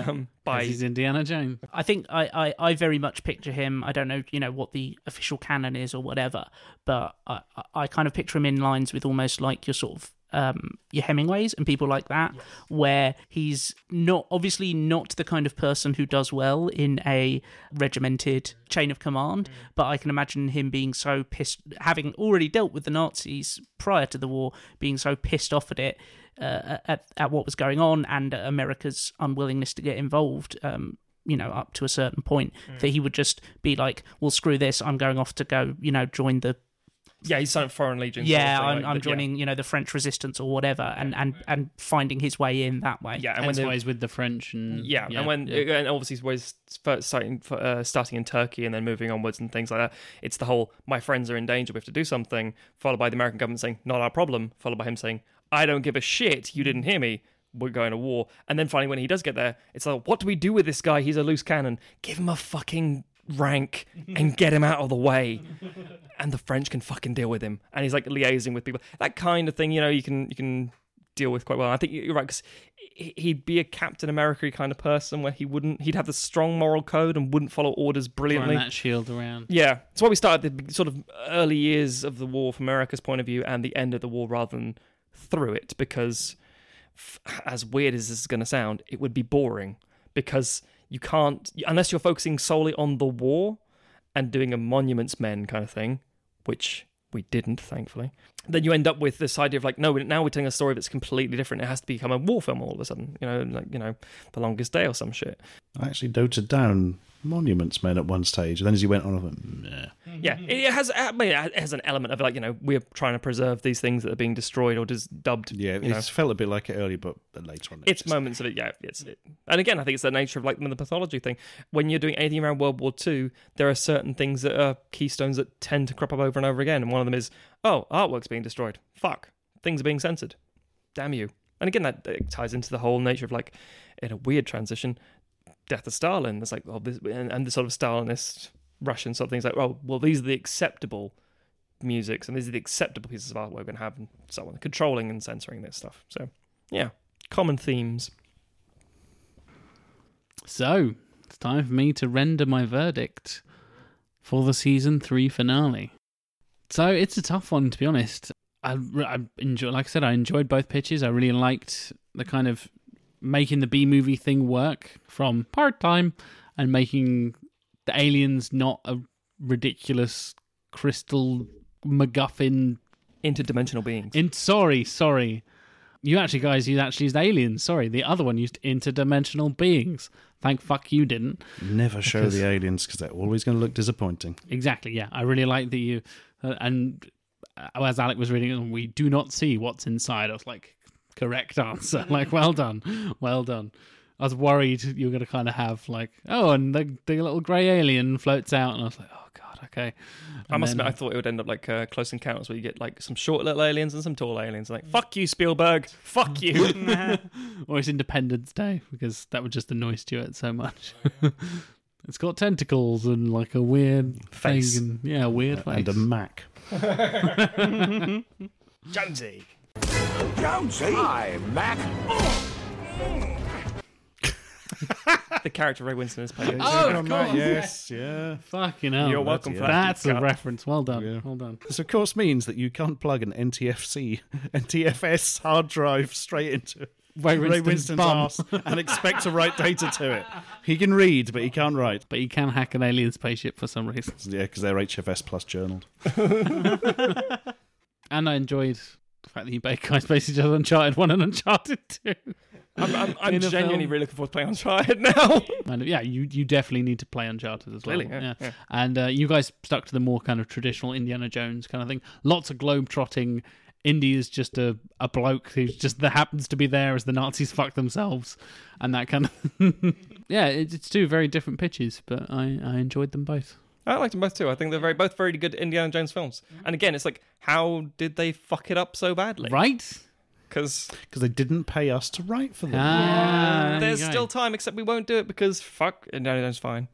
A: 'Cause
D: by
A: he's Indiana Jones.
E: I think I, I, I very much picture him. I don't know, you know, what the official canon is or whatever, but I, I- I kind of picture him in lines with almost like your sort of um, your Hemingways and people like that, where he's not obviously not the kind of person who does well in a regimented chain of command, but I can imagine him being so pissed, having already dealt with the Nazis prior to the war, being so pissed off at it. Uh, at, at what was going on and America's unwillingness to get involved, um, you know, up to a certain point, that he would just be like, "Well, screw this! I'm going off to go, you know, join the
D: yeah, he's signed Foreign Legion.
E: yeah,
D: sort of thing,
E: I'm,
D: like,
E: I'm
D: but yeah.
E: joining, you know, the French resistance or whatever, and and and finding his way in that way.
D: Yeah, and when
A: Hence
D: they,
A: why he's with the French and
D: Yeah, and when
A: yeah.
D: and obviously he's first starting uh, starting in Turkey and then moving onwards and things like that. It's the whole "my friends are in danger, we have to do something," followed by the American government saying "not our problem," followed by him saying "I don't give a shit, you didn't hear me." We're going to war, and then finally, when he does get there, it's like, "What do we do with this guy? He's a loose cannon. Give him a fucking rank and get him out of the way." and the French can fucking deal with him. And he's like liaising with people, that kind of thing. You know, you can you can deal with quite well. I think you're right because he'd be a Captain America kind of person where he wouldn't he'd have the strong moral code and wouldn't follow orders
A: Throwing
D: brilliantly.
A: that shield around.
D: Yeah, that's why we started the sort of early years of the war from America's point of view and the end of the war rather than through it because, f- as weird as this is going to sound, it would be boring because you can't unless you're focusing solely on the war and doing a monuments men kind of thing, which we didn't, thankfully. Then you end up with this idea of like, no, now we're telling a story that's completely different. It has to become a war film all of a sudden, you know, like you know, The Longest Day or some shit.
F: I actually noted down Monuments Men at one stage, and then as you went on, I went, meh.
D: Yeah, it has. I mean, it has an element of like you know we're trying to preserve these things that are being destroyed or just dubbed.
F: Yeah, it felt a bit like it earlier, but but later on, it
D: it's
F: just-
D: moments of it. Yeah, it's it. and again, I think it's the nature of like the pathology thing. When you're doing anything around World War II, there are certain things that are keystones that tend to crop up over and over again, and one of them is oh, artwork's being destroyed. Fuck, things are being censored. Damn you. And again, that ties into the whole nature of like in a weird transition, death of Stalin. It's like oh, this and, and the sort of Stalinist Russian sort of things like oh, well, these are the acceptable musics and these are the acceptable pieces of art we're going to have and so on controlling and censoring this stuff so yeah common themes
A: So, it's time for me to render my verdict for the season three finale. So, it's a tough one, to be honest. I, I enjoy, like I said, I enjoyed both pitches. I really liked the kind of making the B movie thing work from part time and making the aliens not a ridiculous crystal MacGuffin
D: interdimensional beings
A: in sorry, sorry. You actually guys you actually used aliens. Sorry, the other one used interdimensional beings. Thank fuck you didn't.
F: never show
A: Because-
F: the aliens because they're always going to look disappointing.
A: Exactly. Yeah, I really like that you and uh, as Alec was reading, it, we do not see what's inside. I was like, correct answer. like, well done, well done. I was worried you were going to kind of have like, oh, and the the little grey alien floats out, and I was like, oh god, okay.
D: i must
A: then-
D: admit i thought it would end up like uh, close encounters where you get like some short little aliens and some tall aliens like fuck you spielberg fuck you
A: or it's Independence Day because that would just annoy Stuart so much. it's got tentacles and like a weird
D: Face.
A: thing and yeah, a weird face.
F: And a Mac.
D: jonesy
B: Jonesy. Hi, Mac.
D: the character ray winstone is playing
A: Oh, of
F: On that,
A: course.
F: yes, yeah.
A: Fucking hell.
D: You're welcome
F: yeah.
D: for that
A: That's a
D: cut.
A: reference. Well done.
F: Yeah.
A: Well done.
F: This, of course, means that you can't plug an NTFC, NTFS hard drive straight into
A: Ray
F: Ray Winstone's
A: Winstone's
F: ass and expect to write data to it. He can read, but he can't write.
A: But he can hack an alien spaceship for some reason.
F: Yeah, because they're HFS plus journaled.
A: And I enjoyed the fact that you both guys basically just Uncharted 1 and Uncharted 2.
D: i'm, I'm, I'm genuinely
A: film.
D: really looking forward to playing uncharted now
A: And yeah, you, you definitely need to play Uncharted as well.
D: Clearly, yeah, yeah.
A: And uh, you guys stuck to the more kind of traditional Indiana Jones kind of thing. Lots of globe trotting. Indy is just a, a bloke who just that happens to be there as the Nazis fuck themselves, and that kind of yeah. It's, it's two very different pitches, but I, I enjoyed them both.
D: I liked them both too. I think they're very both very good Indiana Jones films. And again, it's like, how did they fuck it up so badly?
A: Right?
D: Because
F: Because they didn't pay us to write for them.
A: Ah, there
D: there's
A: you go.
D: still time, except we won't do it because fuck Indiana Jones. Fine.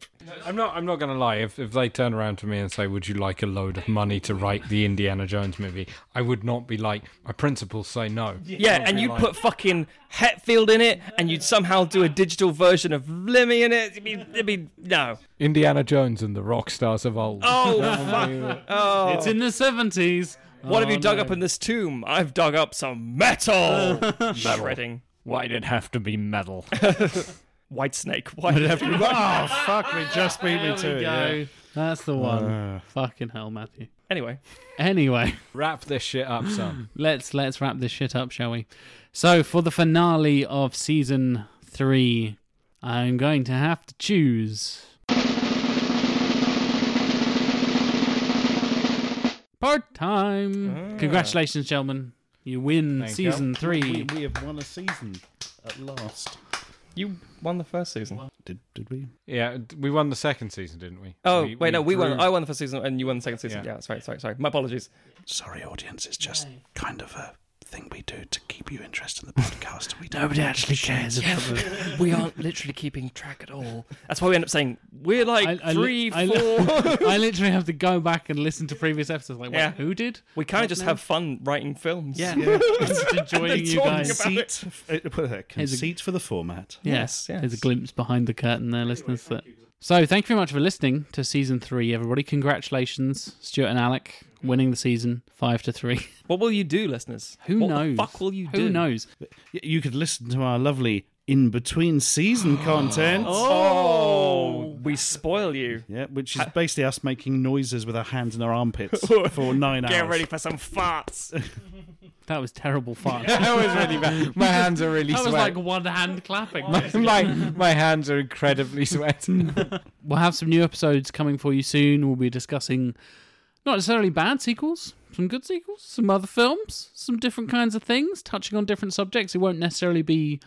C: I'm not. I'm not going to lie. If if they turn around to me and say, "Would you like a load of money to write the Indiana Jones movie?" I would not be like. My principals say no.
D: Yeah, and you'd put fucking Hetfield in it, and you'd somehow do a digital version of Lemmy in it. It'd be, it'd be no.
C: Indiana Jones and the rock stars of old.
D: Oh fuck. Oh.
A: It's in the 70s.
D: What have
A: Oh,
D: you dug
A: no.
D: up in this tomb? I've dug up some metal. Shredding.
C: Why'd it have to be metal?
D: White snake. Why did it have to be
F: oh, fuck me. Just beat me to it. yeah.
A: That's the one.
F: Uh.
A: Fucking hell, Matthew.
D: Anyway,
A: Anyway.
C: Wrap this shit up, son.
A: let's let's wrap this shit up, shall we? So for the finale of season three, I'm going to have to choose part time. Congratulations, gentlemen! You win
C: Thank
A: season
F: We,
A: three.
F: we have won a season at last.
D: you won the first season.
F: Did did we?
C: Yeah, we won the second season, didn't we?
D: Oh
C: We-
D: wait, no, we won. I won the first season, and you won the second season.
C: Yeah.
D: Yeah, sorry, sorry, sorry. My apologies.
F: Sorry, audience. It's just kind of a thing we do to keep you interested in the podcast. We don't
A: Nobody actually
F: the
A: cares
F: shows.
A: about the
D: we aren't literally keeping track at all. That's why we end up saying we're like
A: I- I li-
D: three,
A: I li-
D: four.
A: I literally have to go back and listen to previous episodes. Like, wait,
D: Yeah.
A: who did?
D: we kind of just have fun writing films.
A: Yeah,
F: Yeah.
A: just enjoying you
D: talking
A: guys.
D: about
F: Conceit, uh, put a conceit for the format.
A: Yes,
D: Yes,
A: there's a glimpse behind the curtain there, listeners. That... So, thank you very much for listening to season three, everybody. Congratulations, Stuart and Alec, winning the season five to three.
D: What will you do, listeners?
A: Who
D: what
A: knows?
D: The fuck will you
A: Who
D: do?
A: knows?
F: You could listen to our lovely in between season content.
D: Oh, oh, we spoil you.
F: Yeah, which is basically us making noises with our hands in our armpits for nine hours.
D: Get ready for some farts.
A: That was terrible fun.
C: that was really bad. My hands are really sweaty.
A: That was like one hand clapping.
C: my my hands are incredibly sweaty.
A: We'll have some new episodes coming for you soon. We'll be discussing not necessarily bad sequels, some good sequels, some other films, some different kinds of things, touching on different subjects. It won't necessarily be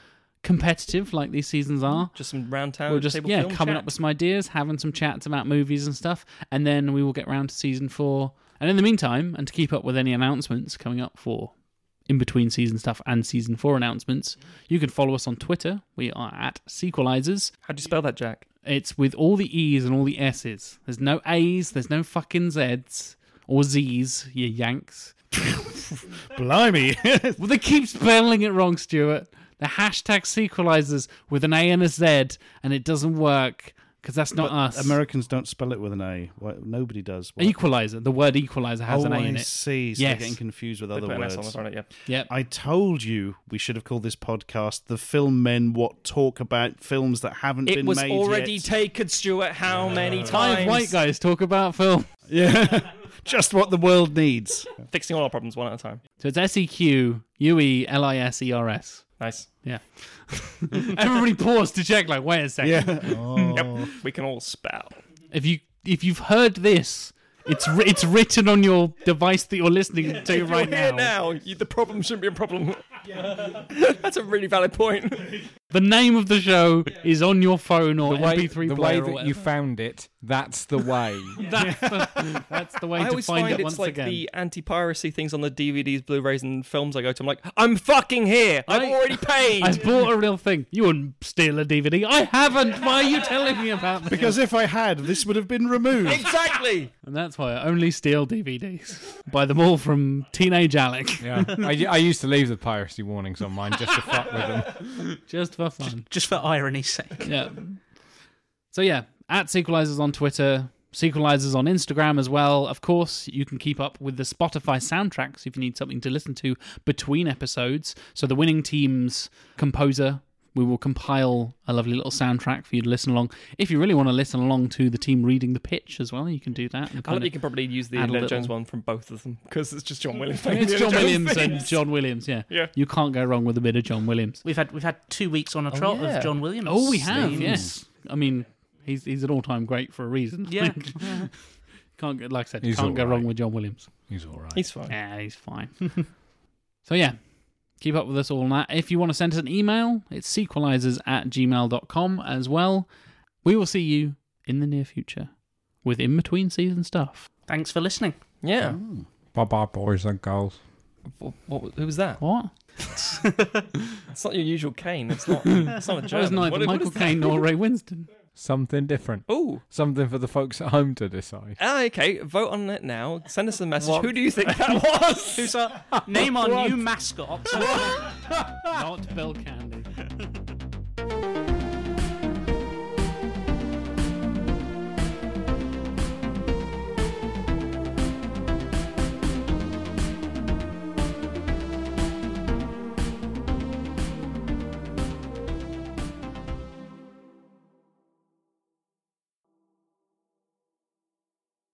A: competitive like these seasons mm, are.
D: Just some round town
A: We'll just
D: table
A: yeah, coming
D: chat.
A: up with some ideas, having some chats about movies and stuff, and then we will get round to season four. And in the meantime, and to keep up with any announcements coming up for in between season stuff and season four announcements, you can follow us on Twitter. We are at Sequelisers.
D: How do you spell that, Jack?
A: It's with all the E's and all the S's. There's no A's, there's no fucking Z's or Z's, you Yanks.
F: Blimey.
A: Well, they keep spelling it wrong, Stuart. The hashtag sequelizers with an A and a Z, and it doesn't work because that's not
F: But
A: us.
F: Americans don't spell it with an A. Why, nobody does. Why?
A: Equalizer. The word equalizer has
F: oh,
A: an A oh,
F: I
A: in it.
F: I see. So
A: Yes.
F: they're getting confused with
D: They
F: other
D: put an
F: words.
D: S on the front, yeah.
A: Yep.
F: I told you we should have called this podcast "The Film Men What Talk About Films That Haven't
D: It
F: Been Made."
D: It was already
F: Yet."
D: taken, Stuart. How many times?
A: Five white guys talk about film.
F: yeah, just what the world needs.
D: Fixing all our problems one at a time.
A: So it's S E Q U E L I S E R S.
D: Nice.
A: Yeah. Everybody paused to check. Like, wait a second.
F: Yeah. Oh.
D: Yep. We can all spell.
A: If you if you've heard this, it's ri- it's written on your device that you're listening to
D: If
A: right
D: you're here
A: now.
D: now, you, the problem shouldn't be a problem. That's a really valid point.
A: The name of the show is on your phone or
C: The way,
A: MP3
C: the way
A: player. or
C: that you
A: whatever.
C: found it, that's the way.
A: That's the, that's the way
D: I
A: to
D: always
A: find,
D: find
A: it
D: it's
A: once
D: like
A: again.
D: the anti-piracy things on the DVDs, Blu-rays, and films I go to. I'm like, I'm fucking here. I've
A: I-
D: already paid.
A: I bought a real thing. You wouldn't steal a DVD. I haven't. Why are you telling me about this?
F: Because if I had, this would have been removed.
D: exactly.
A: And that's why I only steal DVDs. Buy them all from Teenage Alec.
C: Yeah, I, I used to leave the piracy warnings on mine just to fuck with them.
A: Just for fun.
E: Just for irony's sake.
A: Yeah. So yeah, at Sequelisers on Twitter, Sequelisers on Instagram as well. Of course, you can keep up with the Spotify soundtracks if you need something to listen to between episodes. So the winning team's composer, we will compile a lovely little soundtrack for you to listen along. If you really want to listen along to the team reading the pitch as well, you can do that.
D: I think you can probably use the
A: add a
D: Indiana
A: little-
D: Jones one from both of them because it's just John Williams.
A: I mean,
D: playing
A: it's John
D: Indiana Jones
A: Williams and. John Williams, yeah.
D: Yeah.
A: You can't go wrong with a bit of John Williams.
E: We've had we've had two weeks on a oh, trot
D: yeah.
E: of John Williams.
A: Oh, we have,
E: themes.
A: yes. I mean, he's he's an all-time great for a reason.
E: Yeah.
A: can't go, like I said,
C: He's
A: can't go
C: all
A: wrong with John Williams.
C: He's all right.
D: He's fine.
A: Yeah, he's fine. so yeah, keep up with us all on that. If you want to send us an email, it's sequelisers at gmail.com as well. We will see you in the near future with in between season stuff.
E: Thanks for listening.
D: Yeah. Oh.
C: Bye bye, boys and girls.
D: What, what, who was that?
A: What?
D: It's not your usual Caine. It's not. It's not a
A: That was
D: German.
A: neither
D: What- what
A: Michael
D: is that?
A: Caine nor Ray Winstone.
C: Something different.
D: Oh,
C: Something for the folks at home to decide.
D: ah, okay. Vote on it now. Send us a message.
E: What?
D: Who do you think that was?
E: Who's our name our new mascot?
A: Not Bill Cannon.